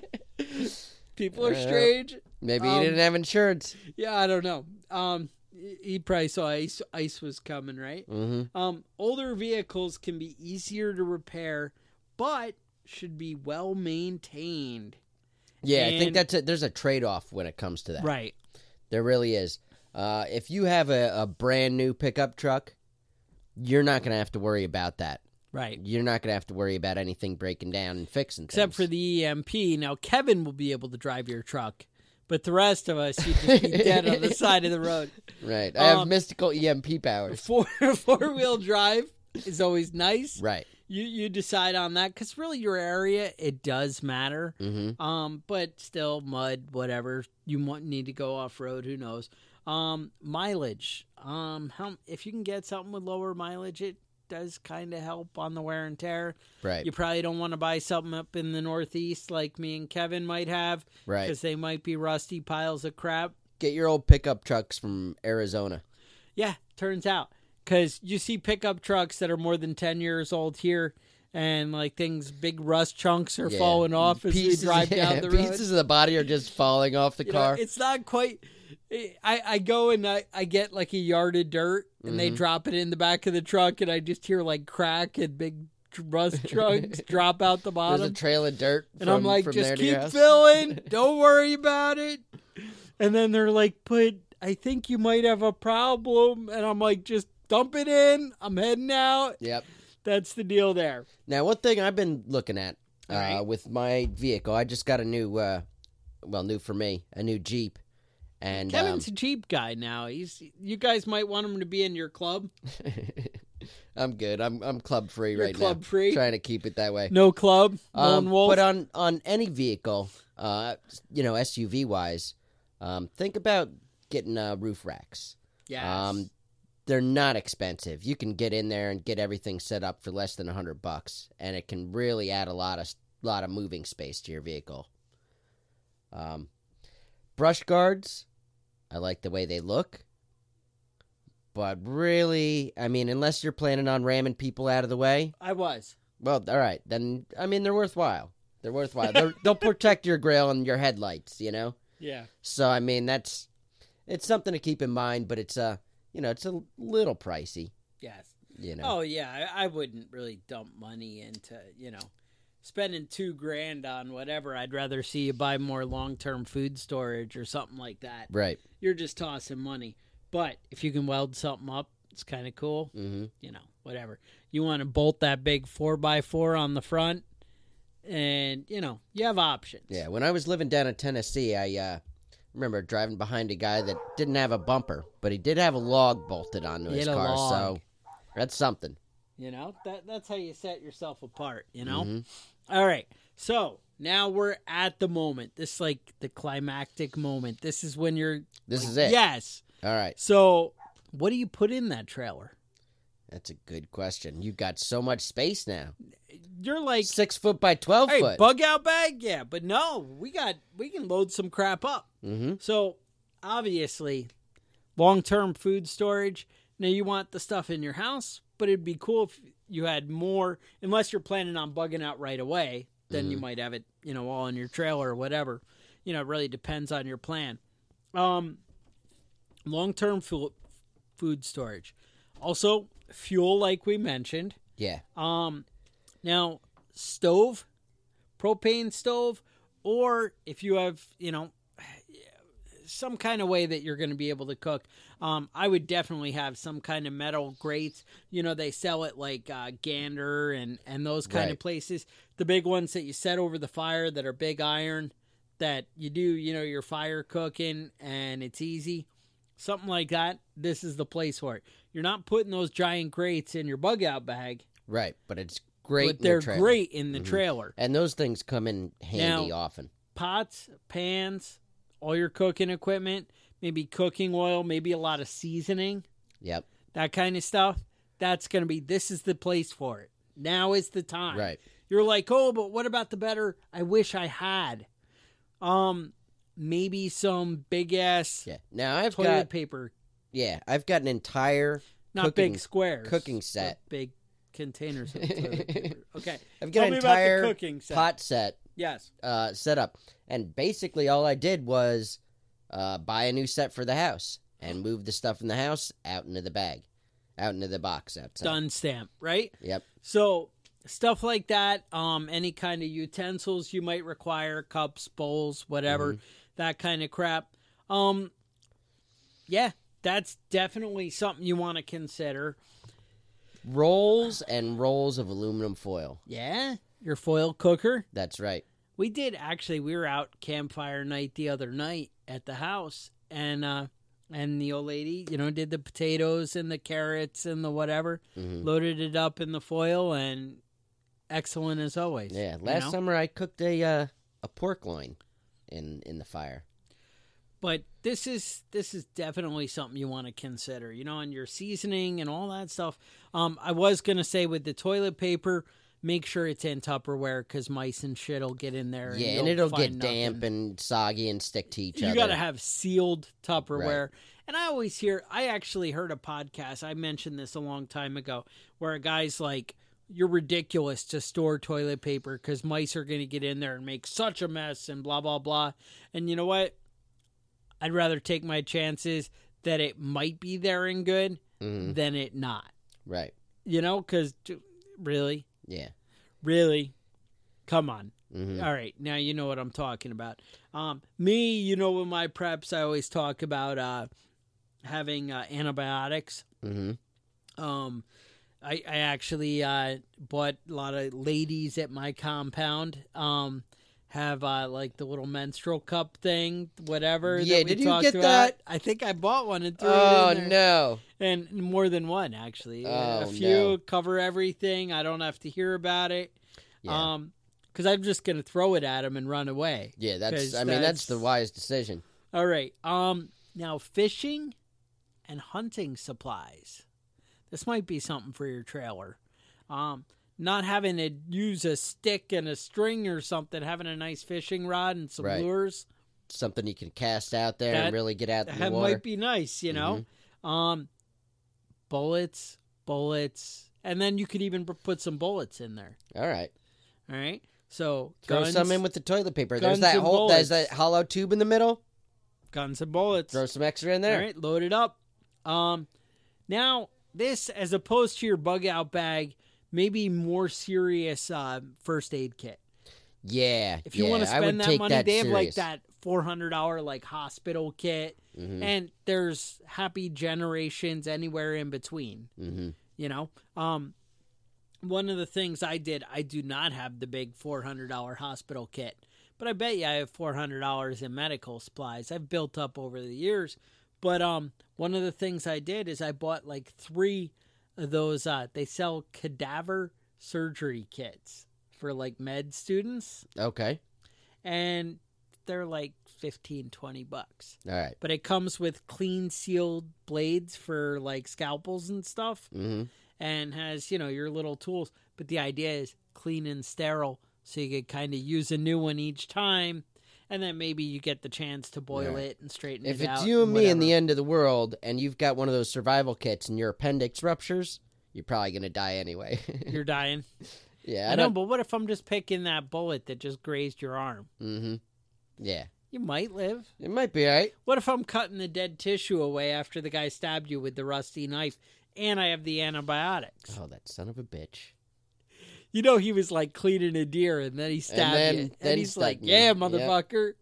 [SPEAKER 2] People are strange.
[SPEAKER 3] Maybe
[SPEAKER 2] Um,
[SPEAKER 3] he didn't have insurance.
[SPEAKER 2] Yeah, I don't know. Um, he probably saw ice. Ice was coming, right?
[SPEAKER 3] Mm-hmm.
[SPEAKER 2] Um, older vehicles can be easier to repair, but should be well maintained.
[SPEAKER 3] Yeah, I think that's a, there's a trade off when it comes to that.
[SPEAKER 2] Right.
[SPEAKER 3] There really is. Uh, if you have a, a brand new pickup truck, you're not gonna have to worry about that.
[SPEAKER 2] Right.
[SPEAKER 3] You're not gonna have to worry about anything breaking down and fixing.
[SPEAKER 2] Except for the EMP. Now Kevin will be able to drive your truck, but the rest of us, you'd just be dead on the *laughs* side of the road.
[SPEAKER 3] right. I have
[SPEAKER 2] um,
[SPEAKER 3] mystical EMP powers. *laughs*
[SPEAKER 2] Four four wheel drive is always nice.
[SPEAKER 3] Right.
[SPEAKER 2] You you decide on that because really your area it does matter.
[SPEAKER 3] Mm-hmm.
[SPEAKER 2] Um, but still mud, whatever. You might need to go off road. Who knows? Um, mileage. Um, how if you can get something with lower mileage, it does kind of help on the wear and tear.
[SPEAKER 3] Right.
[SPEAKER 2] You probably don't want to buy something up in the Northeast like me and Kevin might have
[SPEAKER 3] Right.
[SPEAKER 2] because they might be rusty piles of crap.
[SPEAKER 3] Get your old pickup trucks from Arizona.
[SPEAKER 2] Yeah, turns out because you see pickup trucks that are more than ten years old here. And like things, big rust chunks are
[SPEAKER 3] Yeah.
[SPEAKER 2] falling off as
[SPEAKER 3] pieces,
[SPEAKER 2] we drive *laughs* down
[SPEAKER 3] yeah,
[SPEAKER 2] the road.
[SPEAKER 3] Pieces of the body are just falling off the
[SPEAKER 2] You know,
[SPEAKER 3] car.
[SPEAKER 2] it's not quite. I, I go and I, I get like a yard of dirt and they
[SPEAKER 3] Mhm.
[SPEAKER 2] drop it in the back of the truck and I just hear like crack and big rust *laughs* chunks drop out the bottom.
[SPEAKER 3] There's a trail of dirt.
[SPEAKER 2] and I'm like,
[SPEAKER 3] from
[SPEAKER 2] just keep filling. *laughs* Don't worry about it. And then they're like, put. I think you might have a problem. And I'm like, just dump it in. I'm heading out.
[SPEAKER 3] Yep.
[SPEAKER 2] That's the deal there.
[SPEAKER 3] Now, one thing I've been looking at uh,
[SPEAKER 2] right.
[SPEAKER 3] with my vehicle, I just got a new, uh, well, new for me, a new Jeep, and
[SPEAKER 2] Kevin's
[SPEAKER 3] um,
[SPEAKER 2] a Jeep guy now. He's you guys might want him to be in your club. *laughs*
[SPEAKER 3] I'm good. I'm I'm club free
[SPEAKER 2] You're
[SPEAKER 3] right
[SPEAKER 2] club
[SPEAKER 3] now.
[SPEAKER 2] free.
[SPEAKER 3] Trying to keep it that way.
[SPEAKER 2] No club.
[SPEAKER 3] Um,
[SPEAKER 2] Lone wolf.
[SPEAKER 3] but on on any vehicle, uh, you know, SUV wise, um, think about getting uh, roof racks.
[SPEAKER 2] Yes.
[SPEAKER 3] Um, they're not expensive. You can get in there and get everything set up for less than a hundred bucks, and it can really add a lot of lot of moving space to your vehicle. Um, brush guards, I like the way they look, but really, I mean, unless you're planning on ramming people out of the way,
[SPEAKER 2] I was.
[SPEAKER 3] well, all right, then I mean they're worthwhile. They're worthwhile. *laughs* They're, they'll protect your grill and your headlights, you know.
[SPEAKER 2] Yeah.
[SPEAKER 3] So I mean that's it's something to keep in mind, but it's uh you know it's a little pricey,
[SPEAKER 2] Yes.
[SPEAKER 3] you know.
[SPEAKER 2] Oh yeah, I, I wouldn't really dump money into you know spending two grand on whatever. I'd rather see you buy more long term food storage or something like that.
[SPEAKER 3] Right.
[SPEAKER 2] You're just tossing money. But if you can weld something up, it's kind of cool.
[SPEAKER 3] Mm-hmm.
[SPEAKER 2] You know, whatever. You want to bolt that big four by four on the front, and you know you have options.
[SPEAKER 3] Yeah. When I was living down in Tennessee, I uh remember driving behind a guy that didn't have a bumper, but he did have a log bolted onto his car.
[SPEAKER 2] log.
[SPEAKER 3] So that's something.
[SPEAKER 2] You know that that's how you set yourself apart. You know.
[SPEAKER 3] Mhm.
[SPEAKER 2] All right. So now we're at the moment. This like the climactic moment. This is when you're.
[SPEAKER 3] This
[SPEAKER 2] like,
[SPEAKER 3] is it.
[SPEAKER 2] Yes.
[SPEAKER 3] All right.
[SPEAKER 2] So what do you put in that trailer?
[SPEAKER 3] That's a good question. You've got so much space now.
[SPEAKER 2] You're like,
[SPEAKER 3] Six foot by twelve
[SPEAKER 2] hey,
[SPEAKER 3] foot.
[SPEAKER 2] bug out bag, yeah, but no, we got we can load some crap up.
[SPEAKER 3] Mm-hmm.
[SPEAKER 2] So obviously, long term food storage. Now you want the stuff in your house, but it'd be cool if you had more. Unless you're planning on bugging out right away, then you might have it, you know, all in your trailer or whatever. You know, it really depends on your plan. Um, long term food food storage, also fuel, like we mentioned.
[SPEAKER 3] Yeah.
[SPEAKER 2] Um, now stove, propane stove, or if you have, you know, some kind of way that you're going to be able to cook. Um, I would definitely have some kind of metal grates. You know, they sell it like uh, Gander and and those kind
[SPEAKER 3] Right.
[SPEAKER 2] of places. The big ones that you set over the fire that are big iron that you do, you know, your fire cooking and it's easy. Something like that. This is the place for it. You're not putting those giant grates in your bug out bag,
[SPEAKER 3] Right. But it's great.
[SPEAKER 2] but they're
[SPEAKER 3] trailer.
[SPEAKER 2] great in the
[SPEAKER 3] Mhm.
[SPEAKER 2] trailer.
[SPEAKER 3] And those things come in handy
[SPEAKER 2] Now-
[SPEAKER 3] often.
[SPEAKER 2] Pots, pans, all your cooking equipment, maybe cooking oil, maybe a lot of seasoning,
[SPEAKER 3] Yep.
[SPEAKER 2] that kind of stuff. That's going to be, this is the place for it. Now is the time.
[SPEAKER 3] Right.
[SPEAKER 2] You're like, oh, but what about the better? I wish I had. Um, maybe some big ass
[SPEAKER 3] Yeah. Now I've
[SPEAKER 2] toilet
[SPEAKER 3] got
[SPEAKER 2] paper,
[SPEAKER 3] yeah, I've got an entire
[SPEAKER 2] not
[SPEAKER 3] cooking-
[SPEAKER 2] big squares,
[SPEAKER 3] cooking set.
[SPEAKER 2] big containers of toilet paper. *laughs* Okay,
[SPEAKER 3] I've got
[SPEAKER 2] me
[SPEAKER 3] an entire
[SPEAKER 2] cooking set.
[SPEAKER 3] pot set
[SPEAKER 2] Yes,
[SPEAKER 3] uh, set up, and basically all I did was uh, buy a new set for the house and move the stuff in the house out into the bag, out into the box outside.
[SPEAKER 2] done stamp, right?
[SPEAKER 3] Yep.
[SPEAKER 2] So stuff like that, um, any kind of utensils you might require, cups, bowls, whatever, that kind of crap. Um, yeah, that's definitely something you want to consider.
[SPEAKER 3] Rolls and rolls of aluminum foil.
[SPEAKER 2] Yeah, your foil cooker.
[SPEAKER 3] That's right.
[SPEAKER 2] We did actually. We were out campfire night the other night at the house, and uh, and the old lady, you know, did the potatoes and the carrots and the whatever,
[SPEAKER 3] Mhm.
[SPEAKER 2] loaded it up in the foil, and excellent as always.
[SPEAKER 3] Yeah.
[SPEAKER 2] you
[SPEAKER 3] Last
[SPEAKER 2] know?
[SPEAKER 3] summer I cooked a uh, a pork loin in in the fire.
[SPEAKER 2] but this is this is definitely something you want to consider you know and your seasoning and all that stuff um i was gonna say with the toilet paper make sure it's in tupperware because mice and shit will get in there
[SPEAKER 3] Yeah,
[SPEAKER 2] and,
[SPEAKER 3] and it'll get damp
[SPEAKER 2] nothing.
[SPEAKER 3] and soggy and stick to each
[SPEAKER 2] you
[SPEAKER 3] other.
[SPEAKER 2] You gotta have sealed tupperware and i always hear i actually heard a podcast i mentioned this a long time ago where a guy's like you're ridiculous to store toilet paper because mice are going to get in there and make such a mess and blah blah blah and you know what i'd rather take my chances that it might be there and good
[SPEAKER 3] Mhm.
[SPEAKER 2] than it not
[SPEAKER 3] Right.
[SPEAKER 2] you know because really
[SPEAKER 3] Yeah.
[SPEAKER 2] really come on
[SPEAKER 3] hmm
[SPEAKER 2] all right, now you know what I'm talking about. Um, me, you know, with my preps, I always talk about uh, having uh, antibiotics.
[SPEAKER 3] hmm
[SPEAKER 2] Um, I, I actually uh, bought a lot of ladies at my compound. Um, have uh, like the little menstrual cup thing, whatever.
[SPEAKER 3] Yeah,
[SPEAKER 2] that we
[SPEAKER 3] did you
[SPEAKER 2] talked
[SPEAKER 3] get
[SPEAKER 2] about.
[SPEAKER 3] that?
[SPEAKER 2] I think I bought one and threw
[SPEAKER 3] Oh
[SPEAKER 2] it in there.
[SPEAKER 3] no.
[SPEAKER 2] And more than one, actually. a
[SPEAKER 3] Oh,
[SPEAKER 2] few
[SPEAKER 3] no.
[SPEAKER 2] cover everything. I don't have to hear about it.
[SPEAKER 3] Yeah.
[SPEAKER 2] Um, because I'm just gonna throw it at him and run away.
[SPEAKER 3] Yeah, that's. I mean, that's the wise decision.
[SPEAKER 2] All right. Um. Now fishing and hunting supplies. This might be something for your trailer. Um. Not having to use a stick and a string or something, having a nice fishing rod and some
[SPEAKER 3] Right.
[SPEAKER 2] lures.
[SPEAKER 3] Something you can cast out there
[SPEAKER 2] That-
[SPEAKER 3] and really get out in the
[SPEAKER 2] That
[SPEAKER 3] water.
[SPEAKER 2] might be nice, you know. Um, bullets, bullets, and then you could even put some bullets in there.
[SPEAKER 3] All right,
[SPEAKER 2] All right. So
[SPEAKER 3] throw
[SPEAKER 2] guns,
[SPEAKER 3] some in with the toilet paper. There's that
[SPEAKER 2] and
[SPEAKER 3] hole. There's that hollow tube in the middle.
[SPEAKER 2] guns and bullets.
[SPEAKER 3] Throw some extra in there.
[SPEAKER 2] All right, load it up. Um, now this, as opposed to your bug out bag, maybe more serious uh, first aid kit.
[SPEAKER 3] Yeah.
[SPEAKER 2] If you
[SPEAKER 3] yeah,
[SPEAKER 2] want to spend that money,
[SPEAKER 3] that
[SPEAKER 2] they have like that four hundred dollar like hospital kit,
[SPEAKER 3] Mhm.
[SPEAKER 2] and there's happy generations anywhere in between.
[SPEAKER 3] Mhm.
[SPEAKER 2] You know, um, one of the things I did, I do not have the big four hundred dollar hospital kit, but I bet you I have four hundred dollars in medical supplies. I've built up over the years, but um, one of the things I did is I bought like three of those. Uh, they sell cadaver surgery kits for like med students,
[SPEAKER 3] Okay.
[SPEAKER 2] and they're like 15 20 bucks
[SPEAKER 3] All right.
[SPEAKER 2] but it comes with clean sealed blades for like scalpels and stuff
[SPEAKER 3] Mm-hmm.
[SPEAKER 2] and has you know your little tools but the idea is clean and sterile so you could kind of use a new one each time and then maybe you get the chance to boil
[SPEAKER 3] Right.
[SPEAKER 2] it and straighten
[SPEAKER 3] If
[SPEAKER 2] it out.
[SPEAKER 3] If it's you and me in the end of the world, and you've got one of those survival kits, and your appendix ruptures, you're probably gonna die anyway. *laughs*
[SPEAKER 2] you're dying
[SPEAKER 3] yeah.
[SPEAKER 2] i know but what if i'm just picking that bullet that just grazed your arm
[SPEAKER 3] Mm-hmm. Yeah.
[SPEAKER 2] You might live
[SPEAKER 3] It might be all right.
[SPEAKER 2] what if i'm cutting the dead tissue away after the guy stabbed you with the rusty knife and i have the antibiotics
[SPEAKER 3] Oh, that son of a bitch.
[SPEAKER 2] You know, he was like cleaning a deer, and then he stabbed
[SPEAKER 3] then-
[SPEAKER 2] you, and
[SPEAKER 3] then
[SPEAKER 2] he's like,
[SPEAKER 3] me.
[SPEAKER 2] "Yeah,
[SPEAKER 3] Yep.
[SPEAKER 2] motherfucker,"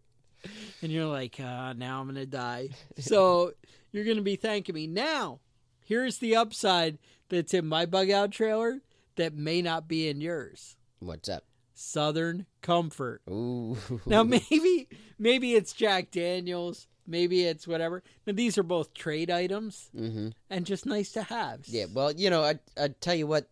[SPEAKER 2] and you're like, uh, "Now I'm gonna die." *laughs* So you're gonna be thanking me. Now, here's the upside that's in my bug out trailer that may not be in yours.
[SPEAKER 3] What's up?
[SPEAKER 2] Southern Comfort.
[SPEAKER 3] Ooh.
[SPEAKER 2] Now *laughs* maybe maybe it's Jack Daniels, maybe it's whatever. Now these are both trade items
[SPEAKER 3] mm-hmm.
[SPEAKER 2] and just nice to have.
[SPEAKER 3] Yeah. Well, you know, I I tell you what.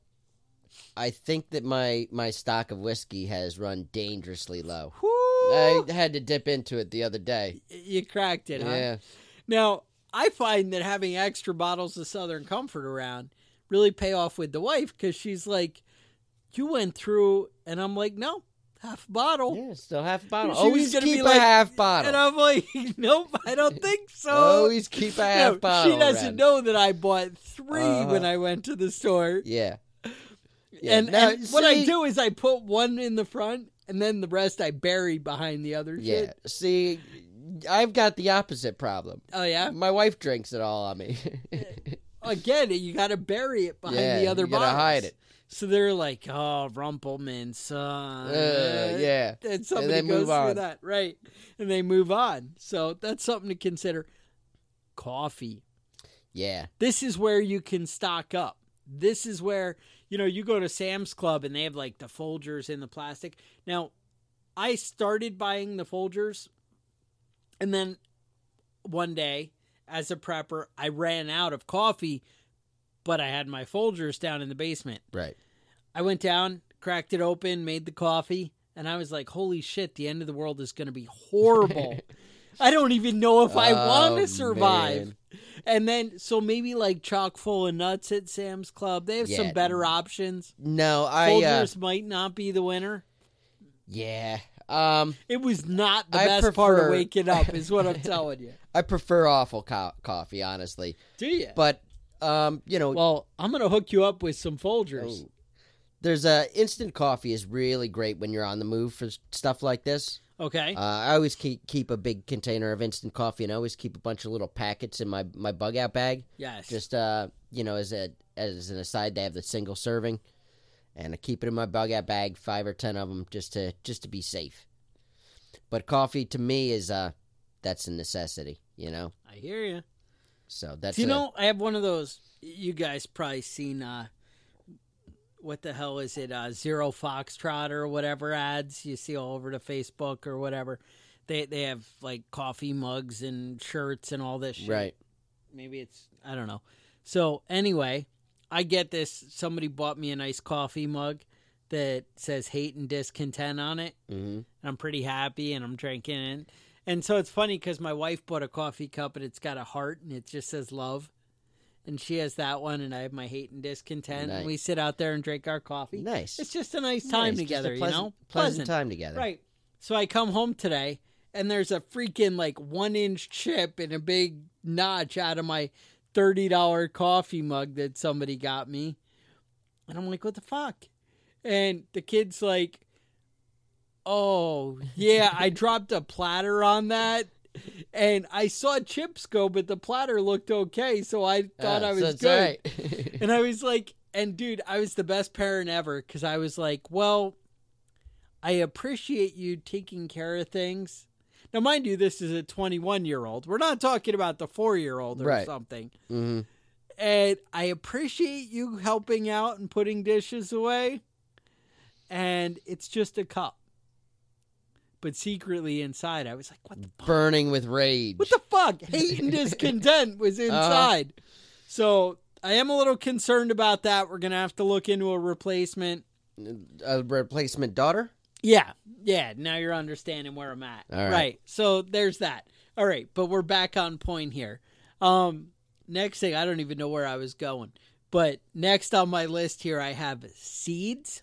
[SPEAKER 3] I think that my my stock of whiskey has run dangerously low.
[SPEAKER 2] Whoo!
[SPEAKER 3] I had to dip into it the other day.
[SPEAKER 2] you cracked it, huh?
[SPEAKER 3] Yeah.
[SPEAKER 2] Now, I find that having extra bottles of Southern Comfort around really pay off with the wife because she's like, "You went through," and I'm like, "No, half a bottle."
[SPEAKER 3] Yeah, still half a bottle.
[SPEAKER 2] She
[SPEAKER 3] Always keep a
[SPEAKER 2] like-
[SPEAKER 3] half bottle.
[SPEAKER 2] And I'm like, *laughs* "Nope, I don't *laughs* think so."
[SPEAKER 3] Always keep a half
[SPEAKER 2] No,
[SPEAKER 3] bottle.
[SPEAKER 2] She doesn't
[SPEAKER 3] around.
[SPEAKER 2] know that I bought 3
[SPEAKER 3] Uh-huh.
[SPEAKER 2] when I went to the store.
[SPEAKER 3] Yeah. Yeah,
[SPEAKER 2] and,
[SPEAKER 3] now,
[SPEAKER 2] and what I do is I put one in the front, and then the rest I bury behind the other
[SPEAKER 3] Yeah.
[SPEAKER 2] shit.
[SPEAKER 3] See, I've got the opposite problem.
[SPEAKER 2] Oh yeah.
[SPEAKER 3] My wife drinks it all on me. *laughs*
[SPEAKER 2] Again, you got to bury it behind
[SPEAKER 3] yeah,
[SPEAKER 2] the other
[SPEAKER 3] you gotta hide it.
[SPEAKER 2] So they're like, "Oh, Rumpelman, son."
[SPEAKER 3] Uh, yeah.
[SPEAKER 2] and somebody
[SPEAKER 3] then
[SPEAKER 2] goes
[SPEAKER 3] move
[SPEAKER 2] through
[SPEAKER 3] on.
[SPEAKER 2] that, right? And they move on. So that's something to consider. Coffee.
[SPEAKER 3] Yeah.
[SPEAKER 2] This is where you can stock up. This is where you know you go to Sam's Club and they have like the Folgers in the plastic. Now, I started buying the Folgers, and then one day, as a prepper, I ran out of coffee, but I had my Folgers down in the basement.
[SPEAKER 3] Right.
[SPEAKER 2] I went down, cracked it open, made the coffee, and I was like, "Holy shit! The end of the world is going to be horrible. *laughs* I don't even know if I want
[SPEAKER 3] Oh,
[SPEAKER 2] to survive."
[SPEAKER 3] man.
[SPEAKER 2] And then, so maybe like chock full of nuts at Sam's Club. They have
[SPEAKER 3] Yeah.
[SPEAKER 2] some better options.
[SPEAKER 3] No, I. Uh,
[SPEAKER 2] Folgers might not be the winner.
[SPEAKER 3] yeah. Um,
[SPEAKER 2] It was not the
[SPEAKER 3] I
[SPEAKER 2] best part of waking up, is what I'm *laughs* telling you.
[SPEAKER 3] I prefer awful co- coffee, honestly.
[SPEAKER 2] Do you?
[SPEAKER 3] But, um, you know,
[SPEAKER 2] well, I'm gonna hook you up with some Folgers.
[SPEAKER 3] oh, there's a instant coffee is really great when you're on the move for stuff like this.
[SPEAKER 2] Okay.
[SPEAKER 3] Uh, I always keep keep a big container of instant coffee, and I always keep a bunch of little packets in my my bug out bag.
[SPEAKER 2] yes.
[SPEAKER 3] Just uh, you know, as a as an aside, they have the single serving, and I keep it in my bug out bag, five or ten of them, just to just to be safe. But coffee to me is uh, that's a necessity, you know.
[SPEAKER 2] I hear you.
[SPEAKER 3] So that's
[SPEAKER 2] Do you
[SPEAKER 3] a-
[SPEAKER 2] know, I have one of those. You guys probably seen. uh what the hell is it? Uh, Zero Foxtrot or whatever ads you see all over the Facebook or whatever. They they have like coffee mugs and shirts and all this shit.
[SPEAKER 3] right.
[SPEAKER 2] Maybe it's I don't know. So anyway, I get this. Somebody bought me a nice coffee mug. that says hate and discontent on it.
[SPEAKER 3] hmm
[SPEAKER 2] And I'm pretty happy and I'm drinking it. And so it's funny because my wife bought a coffee cup and it's got a heart and it just says love. And she has that one and I have my hate and discontent.
[SPEAKER 3] Nice.
[SPEAKER 2] And we sit out there and drink our coffee.
[SPEAKER 3] Nice.
[SPEAKER 2] It's just a nice time
[SPEAKER 3] Nice,
[SPEAKER 2] together,
[SPEAKER 3] pleasant,
[SPEAKER 2] you know?
[SPEAKER 3] pleasant time together.
[SPEAKER 2] Right. So I come home today and there's a freaking like one inch chip and a big notch out of my $30 coffee mug that somebody got me. And I'm like, what the fuck? And the kid's like, oh, yeah, I dropped a platter on that. And I saw chips go, but the platter looked okay. So I thought
[SPEAKER 3] Ah,
[SPEAKER 2] I was
[SPEAKER 3] it's
[SPEAKER 2] good.
[SPEAKER 3] right. *laughs*
[SPEAKER 2] And I was like, and dude, I was the best parent ever because I was like, well, I appreciate you taking care of things. Now, mind you, this is a 21 year old. We're not talking about the four year old or
[SPEAKER 3] Right.
[SPEAKER 2] something.
[SPEAKER 3] hmm
[SPEAKER 2] And I appreciate you helping out and putting dishes away. And it's just a cup. But secretly inside, I was like, what the fuck?
[SPEAKER 3] Burning with rage.
[SPEAKER 2] What the fuck? Hate and discontent was inside. So I am a little concerned about that. We're going to have to look into a replacement.
[SPEAKER 3] A replacement daughter?
[SPEAKER 2] Yeah. Yeah. Now you're understanding where I'm at.
[SPEAKER 3] All right.
[SPEAKER 2] So there's that. All right. But we're back on point here. Um, next thing, I don't even know where I was going. But next on my list here, I have seeds.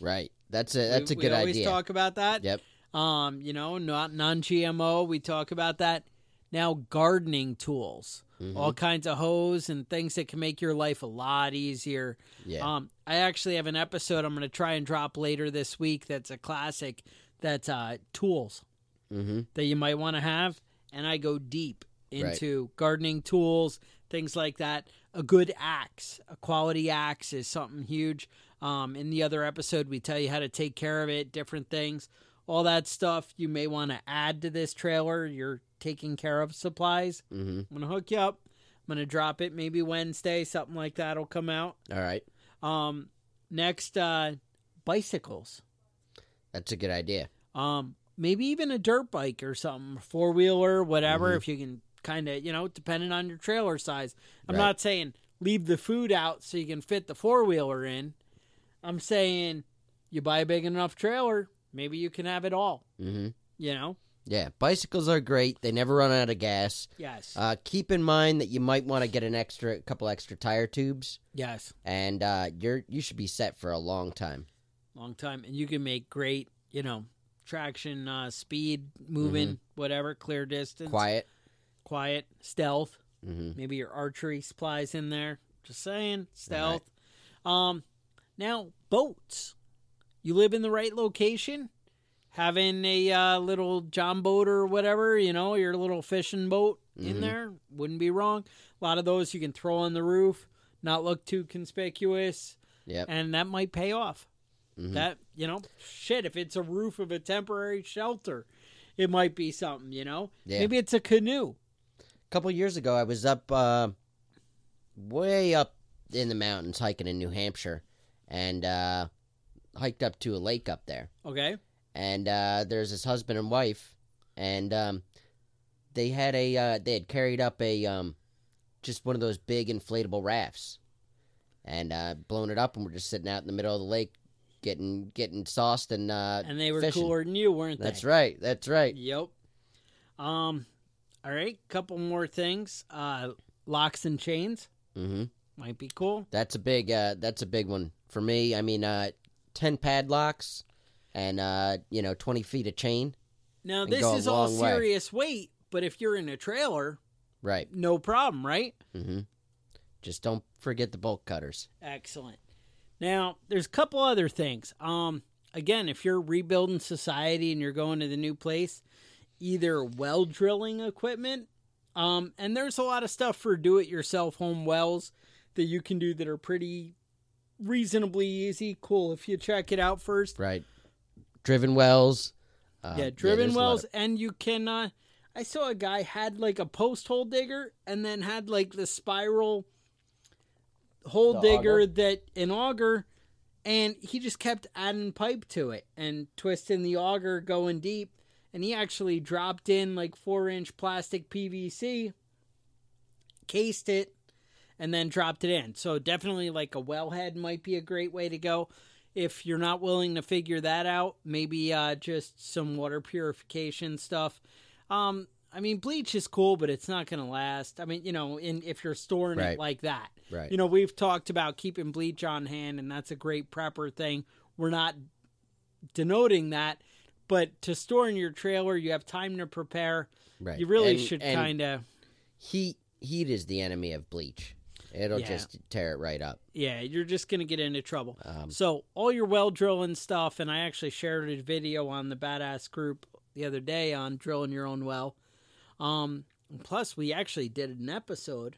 [SPEAKER 3] Right. That's a that's
[SPEAKER 2] we,
[SPEAKER 3] a good
[SPEAKER 2] we always
[SPEAKER 3] idea.
[SPEAKER 2] talk about that.
[SPEAKER 3] Yep.
[SPEAKER 2] Um, you know, not non-GMO. We talk about that. Now, gardening tools,
[SPEAKER 3] Mhm.
[SPEAKER 2] all kinds of hose and things that can make your life a lot easier.
[SPEAKER 3] Yeah.
[SPEAKER 2] Um, I actually have an episode I'm going to try and drop later this week. That's a classic. That's uh, tools
[SPEAKER 3] mm-hmm.
[SPEAKER 2] that you might want to have, and I go deep
[SPEAKER 3] Right.
[SPEAKER 2] into gardening tools, things like that. A good axe, a quality axe, is something huge. Um, in the other episode, we tell you how to take care of it, different things, all that stuff. You may want to add to this trailer. You're taking care of supplies.
[SPEAKER 3] Mm-hmm.
[SPEAKER 2] I'm gonna hook you up. I'm gonna drop it maybe Wednesday, something like that'll come out.
[SPEAKER 3] All right.
[SPEAKER 2] Um, next, uh, bicycles.
[SPEAKER 3] That's a good idea.
[SPEAKER 2] Um, maybe even a dirt bike or something, four wheeler, whatever.
[SPEAKER 3] Mhm.
[SPEAKER 2] If you can kind of, you know, depending on your trailer size. I'm
[SPEAKER 3] Right.
[SPEAKER 2] not saying leave the food out so you can fit the four wheeler in. I'm saying you buy a big enough trailer, maybe you can have it all.
[SPEAKER 3] Mm-hmm.
[SPEAKER 2] You know?
[SPEAKER 3] Yeah. Bicycles are great. They never run out of gas.
[SPEAKER 2] Yes.
[SPEAKER 3] Uh, keep in mind that you might want to get an extra couple extra tire tubes,
[SPEAKER 2] yes.
[SPEAKER 3] and uh, you're you should be set for a long time.
[SPEAKER 2] Long time, and you can make great, you know, traction, uh, speed, moving, whatever, clear distance,
[SPEAKER 3] Quiet.
[SPEAKER 2] quiet, stealth.
[SPEAKER 3] Mm-hmm.
[SPEAKER 2] Maybe your archery supplies in there. Just saying, stealth. Um, now boats. You live in the right location. Having a uh, little John boat or whatever, you know, your little fishing boat in
[SPEAKER 3] Mhm.
[SPEAKER 2] there wouldn't be wrong. A lot of those you can throw on the roof, not look too conspicuous,
[SPEAKER 3] Yep.
[SPEAKER 2] and that might pay off.
[SPEAKER 3] Mhm.
[SPEAKER 2] That you know, shit. If it's a roof of a temporary shelter, it might be something. You know,
[SPEAKER 3] Yeah.
[SPEAKER 2] maybe it's a canoe.
[SPEAKER 3] A couple years ago, I was up, uh, way up in the mountains hiking in New Hampshire, and uh, hiked up to a lake up there.
[SPEAKER 2] Okay.
[SPEAKER 3] And uh, there's this husband and wife, and um, they had a uh, they had carried up a um, just one of those big inflatable rafts, and uh, blown it up, and we're just sitting out in the middle of the lake, getting getting sauced and uh,
[SPEAKER 2] And they were
[SPEAKER 3] fishing.
[SPEAKER 2] cooler than you, weren't they?
[SPEAKER 3] That's right. That's right.
[SPEAKER 2] Yep. Um, all right, couple more things. Uh, locks and chains Mm
[SPEAKER 3] hmm
[SPEAKER 2] might be cool.
[SPEAKER 3] That's a big uh that's a big one for me. I mean uh ten padlocks and uh you know twenty feet of chain.
[SPEAKER 2] Now this is all
[SPEAKER 3] way.
[SPEAKER 2] serious weight, but if you're in a trailer,
[SPEAKER 3] Right.
[SPEAKER 2] no problem, right?
[SPEAKER 3] Mm-hmm. Just don't forget the bolt cutters.
[SPEAKER 2] Excellent. Now, there's a couple other things. Um, again, if you're rebuilding society and you're going to the new place, either well drilling equipment, um, and there's a lot of stuff for do-it-yourself home wells that you can do that are pretty reasonably easy. Cool if you check it out first.
[SPEAKER 3] Right. Driven wells. Uh,
[SPEAKER 2] yeah, driven
[SPEAKER 3] lot
[SPEAKER 2] wells,
[SPEAKER 3] of-
[SPEAKER 2] and you can. Uh, I saw a guy had like a post hole digger, and then had like the spiral hole
[SPEAKER 3] The
[SPEAKER 2] digger
[SPEAKER 3] auger?
[SPEAKER 2] that an auger, and he just kept adding pipe to it and twisting the auger, going deep, and he actually dropped in like four inch plastic PVC, cased it, and then dropped it in. So definitely like a wellhead might be a great way to go. if you're not willing to figure that out, maybe uh, just some water purification stuff. Um, I mean, bleach is cool, but it's not going to last. I mean, you know, in if you're storing
[SPEAKER 3] Right.
[SPEAKER 2] it like that,
[SPEAKER 3] Right.
[SPEAKER 2] you know, we've talked about keeping bleach on hand, and that's a great prepper thing. We're not denoting that, but to store in your trailer, you have time to prepare.
[SPEAKER 3] right.
[SPEAKER 2] You really
[SPEAKER 3] And-
[SPEAKER 2] should kind of,
[SPEAKER 3] heat. Heat is the enemy of bleach. It'll
[SPEAKER 2] Yeah.
[SPEAKER 3] just tear it right up.
[SPEAKER 2] yeah, you're just going to get into trouble.
[SPEAKER 3] Um,
[SPEAKER 2] So all your well drilling stuff, and I actually shared a video on the Badass group the other day on drilling your own well. Um, plus, we actually did an episode.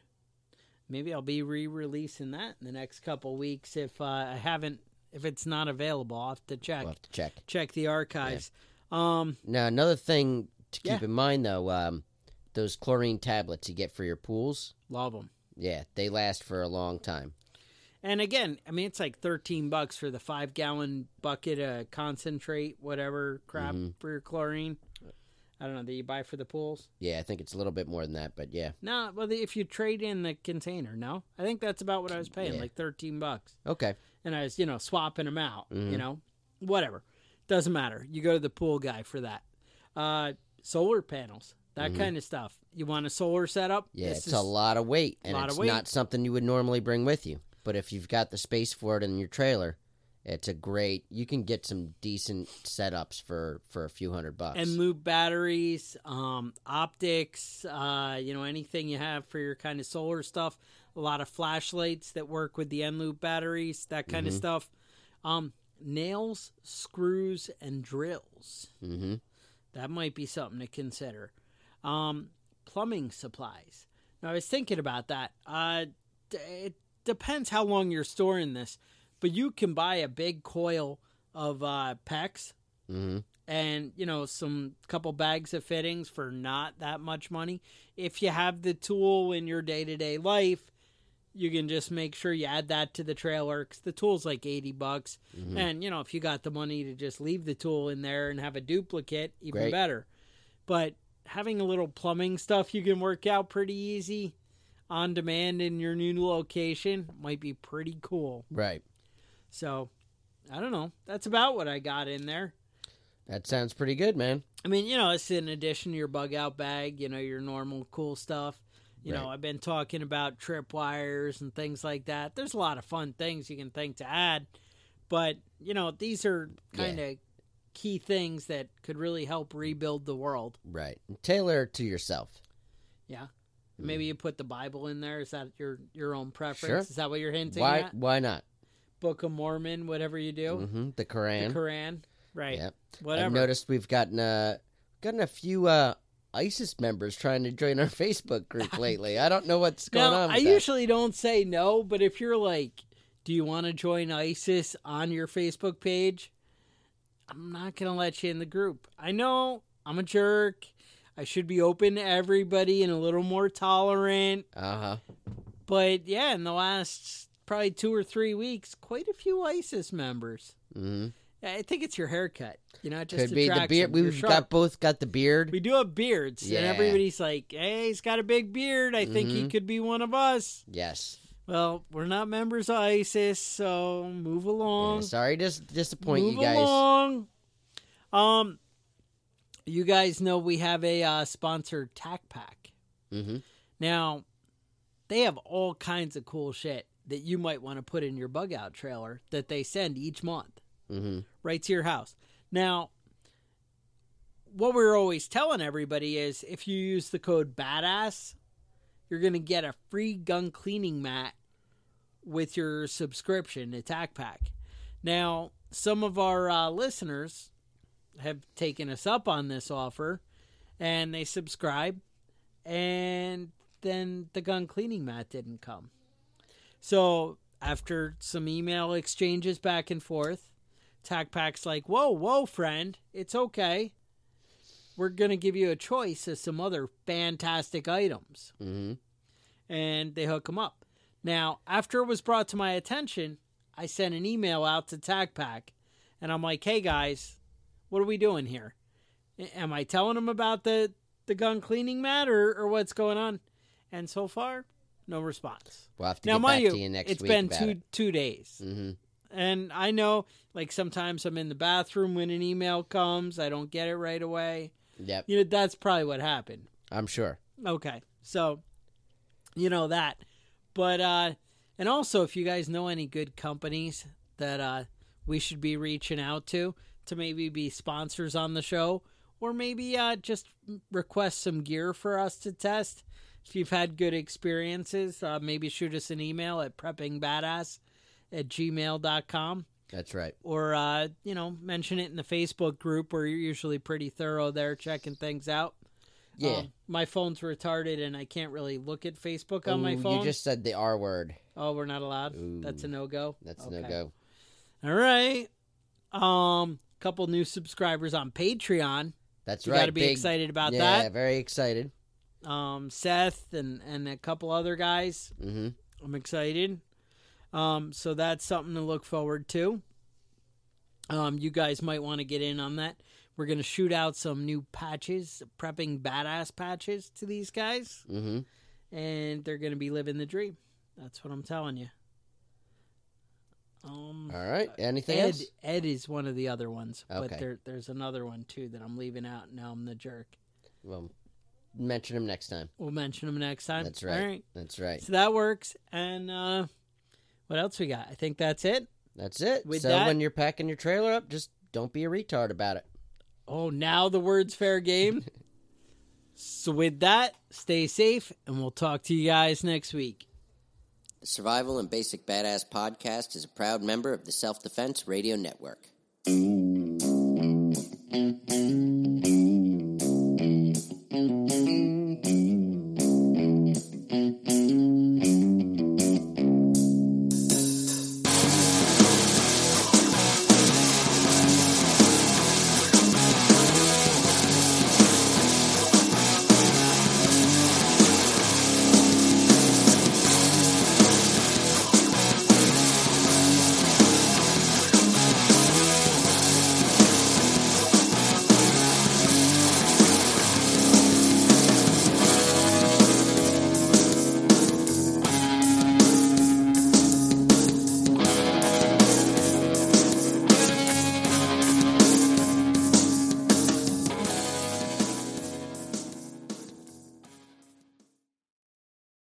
[SPEAKER 2] Maybe I'll be re-releasing that in the next couple weeks if uh, I haven't, if it's not available. I'll have to check
[SPEAKER 3] we'll have to check.
[SPEAKER 2] check the archives. Um,
[SPEAKER 3] Now, another thing to keep
[SPEAKER 2] Yeah.
[SPEAKER 3] in mind, though, um, those chlorine tablets you get for your pools,
[SPEAKER 2] love them.
[SPEAKER 3] Yeah, they last for a long time.
[SPEAKER 2] And again, I mean, it's like thirteen bucks for the five gallon bucket of concentrate, whatever crap
[SPEAKER 3] Mhm.
[SPEAKER 2] for your chlorine. I don't know that you buy for the pools.
[SPEAKER 3] Yeah, I think it's a little bit more than that, but yeah.
[SPEAKER 2] No, well, if you trade in the container, no, I think that's about what I was paying,
[SPEAKER 3] Yeah.
[SPEAKER 2] like thirteen bucks,
[SPEAKER 3] Okay.
[SPEAKER 2] and I was, you know, swapping them out. You
[SPEAKER 3] Mhm.
[SPEAKER 2] know, whatever, doesn't matter. You go to the pool guy for that. Uh, solar panels, that
[SPEAKER 3] Mhm.
[SPEAKER 2] kind of stuff. You want a solar setup?
[SPEAKER 3] Yeah, it's a lot of weight, and
[SPEAKER 2] of
[SPEAKER 3] it's
[SPEAKER 2] weight.
[SPEAKER 3] not something you would normally bring with you. But if you've got the space for it in your trailer, it's a great. You can get some decent setups for for a few hundred bucks.
[SPEAKER 2] and loop batteries, um, optics, uh, you know, anything you have for your kind of solar stuff. A lot of flashlights that work with the Eneloop batteries, that kind of
[SPEAKER 3] Mhm.
[SPEAKER 2] stuff. Um, nails, screws, and drills.
[SPEAKER 3] hmm
[SPEAKER 2] That might be something to consider. Um, plumbing supplies. Now, I was thinking about that. Uh, d- it depends how long you're storing this, but you can buy a big coil of uh, PEX
[SPEAKER 3] hmm
[SPEAKER 2] and you know some couple bags of fittings for not that much money if you have the tool in your day-to-day life you can just make sure you add that to the trailer because the tool's like 80 bucks
[SPEAKER 3] Mhm.
[SPEAKER 2] and you know if you got the money to just leave the tool in there and have a duplicate even
[SPEAKER 3] Great.
[SPEAKER 2] better but having a little plumbing stuff you can work out pretty easy on demand in your new location might be pretty cool
[SPEAKER 3] Right.
[SPEAKER 2] so i don't know that's about what i got in there
[SPEAKER 3] That sounds pretty good, man.
[SPEAKER 2] I mean, you know, it's in addition to your bug out bag, you know, your normal cool stuff. You know, I've been talking about trip wires and things like that. There's a lot of fun things you can think to add, but you know, these are kind of key things that could really help rebuild the world.
[SPEAKER 3] Right. Tailor to yourself.
[SPEAKER 2] Yeah. Maybe you put the Bible in there. Is that your your own preference?
[SPEAKER 3] Mm. Sure.
[SPEAKER 2] Is that what you're hinting
[SPEAKER 3] Why?
[SPEAKER 2] at?
[SPEAKER 3] Why not?
[SPEAKER 2] Book of Mormon, whatever you do.
[SPEAKER 3] hmm The Quran.
[SPEAKER 2] The
[SPEAKER 3] Quran.
[SPEAKER 2] Quran. Right.
[SPEAKER 3] Yep.
[SPEAKER 2] Whatever.
[SPEAKER 3] I've noticed we've gotten uh gotten a few uh ISIS members trying to join our *laughs* Facebook group *laughs* lately. I don't know what's going
[SPEAKER 2] Now,
[SPEAKER 3] on.
[SPEAKER 2] I
[SPEAKER 3] that.
[SPEAKER 2] usually don't say no, but if you're like, do you want to join ISIS on your Facebook page? I'm not going to let you in the group. I know I'm a jerk. I should be open to everybody and a little more tolerant.
[SPEAKER 3] Uh huh.
[SPEAKER 2] But yeah, in the last probably two or three weeks, quite a few ISIS members.
[SPEAKER 3] hmm
[SPEAKER 2] I think it's your haircut. You know, it just
[SPEAKER 3] Could be the beard.
[SPEAKER 2] them.
[SPEAKER 3] We've got both got the beard.
[SPEAKER 2] We do have beards, and everybody's like, "Hey, he's got a big beard. I think he
[SPEAKER 3] Mhm.
[SPEAKER 2] could be one of us."
[SPEAKER 3] yes.
[SPEAKER 2] Well, we're not members of ISIS, so move
[SPEAKER 3] Yeah,
[SPEAKER 2] along.
[SPEAKER 3] sorry to s- disappoint
[SPEAKER 2] move
[SPEAKER 3] you guys.
[SPEAKER 2] along. Um, you guys know we have a uh, sponsored Tac Pack.
[SPEAKER 3] hmm
[SPEAKER 2] Now, they have all kinds of cool shit that you might want to put in your bug out trailer that they send each month
[SPEAKER 3] hmm
[SPEAKER 2] right to your house. Now, what we're always telling everybody is if you use the code BADASS, you're going to get a free gun cleaning mat with your subscription attack Pack. Now, some of our uh, listeners have taken us up on this offer and they subscribe, and then the gun cleaning mat didn't come. So, after some email exchanges back and forth, Tac Pack's like, whoa, whoa, friend, it's okay. We're going to give you a choice of some other fantastic items.
[SPEAKER 3] hmm
[SPEAKER 2] And they hook them up. Now, after it was brought to my attention, I sent an email out to Tac Pack and I'm like, hey guys, what are we doing here? Am I telling them about the, the gun cleaning matter or, or what's going on? And so far, no response.
[SPEAKER 3] We'll have to
[SPEAKER 2] now,
[SPEAKER 3] get
[SPEAKER 2] mind
[SPEAKER 3] back
[SPEAKER 2] you,
[SPEAKER 3] to you next
[SPEAKER 2] it's
[SPEAKER 3] week
[SPEAKER 2] It's
[SPEAKER 3] been
[SPEAKER 2] two
[SPEAKER 3] it.
[SPEAKER 2] two days.
[SPEAKER 3] hmm
[SPEAKER 2] And I know, like, sometimes I'm in the bathroom when an email comes, I don't get it right away.
[SPEAKER 3] Yep,
[SPEAKER 2] You know, that's probably what happened.
[SPEAKER 3] I'm sure.
[SPEAKER 2] Okay. So, you know that. But, uh, and also, if you guys know any good companies that uh, we should be reaching out to to maybe be sponsors on the show, or maybe uh, just request some gear for us to test. If you've had good experiences, uh, maybe shoot us an email at preppingbadass at gmail.com
[SPEAKER 3] That's right.
[SPEAKER 2] or, uh, you know, mention it in the Facebook group where you're usually pretty thorough there checking things out.
[SPEAKER 3] Yeah.
[SPEAKER 2] Um, my phone's retarded and I can't really look at Facebook on my phone.
[SPEAKER 3] You just said the R word.
[SPEAKER 2] Oh, we're not allowed. That's a no go.
[SPEAKER 3] That's no go.
[SPEAKER 2] All right. Um, couple new subscribers on Patreon.
[SPEAKER 3] That's right.
[SPEAKER 2] You
[SPEAKER 3] right.
[SPEAKER 2] got to be
[SPEAKER 3] big-
[SPEAKER 2] excited about
[SPEAKER 3] yeah,
[SPEAKER 2] that.
[SPEAKER 3] Yeah, very excited.
[SPEAKER 2] Um, Seth and and a couple other guys.
[SPEAKER 3] hmm
[SPEAKER 2] I'm excited. Um, so that's something to look forward to. Um, you guys might want to get in on that. We're gonna shoot out some new patches, prepping badass patches to these guys,
[SPEAKER 3] hmm
[SPEAKER 2] and they're gonna be living the dream. That's what I'm telling you. Um,
[SPEAKER 3] All right. Anything
[SPEAKER 2] Ed
[SPEAKER 3] else?
[SPEAKER 2] Ed is one of the other ones, but there there's another one too that I'm leaving out. Now I'm the jerk.
[SPEAKER 3] Well, mention him next time.
[SPEAKER 2] We'll mention them next time.
[SPEAKER 3] That's right.
[SPEAKER 2] Right.
[SPEAKER 3] That's right.
[SPEAKER 2] So that works. And uh, what else we got? I think that's it.
[SPEAKER 3] That's it.
[SPEAKER 2] With
[SPEAKER 3] so
[SPEAKER 2] that-
[SPEAKER 3] when you're packing your trailer up, just don't be a retard about it.
[SPEAKER 2] Oh, now the word's fair game. *laughs* so with that, stay safe, and we'll talk to you guys next week.
[SPEAKER 3] The Survival and Basic Badass podcast is a proud member of the Self Defense Radio Network.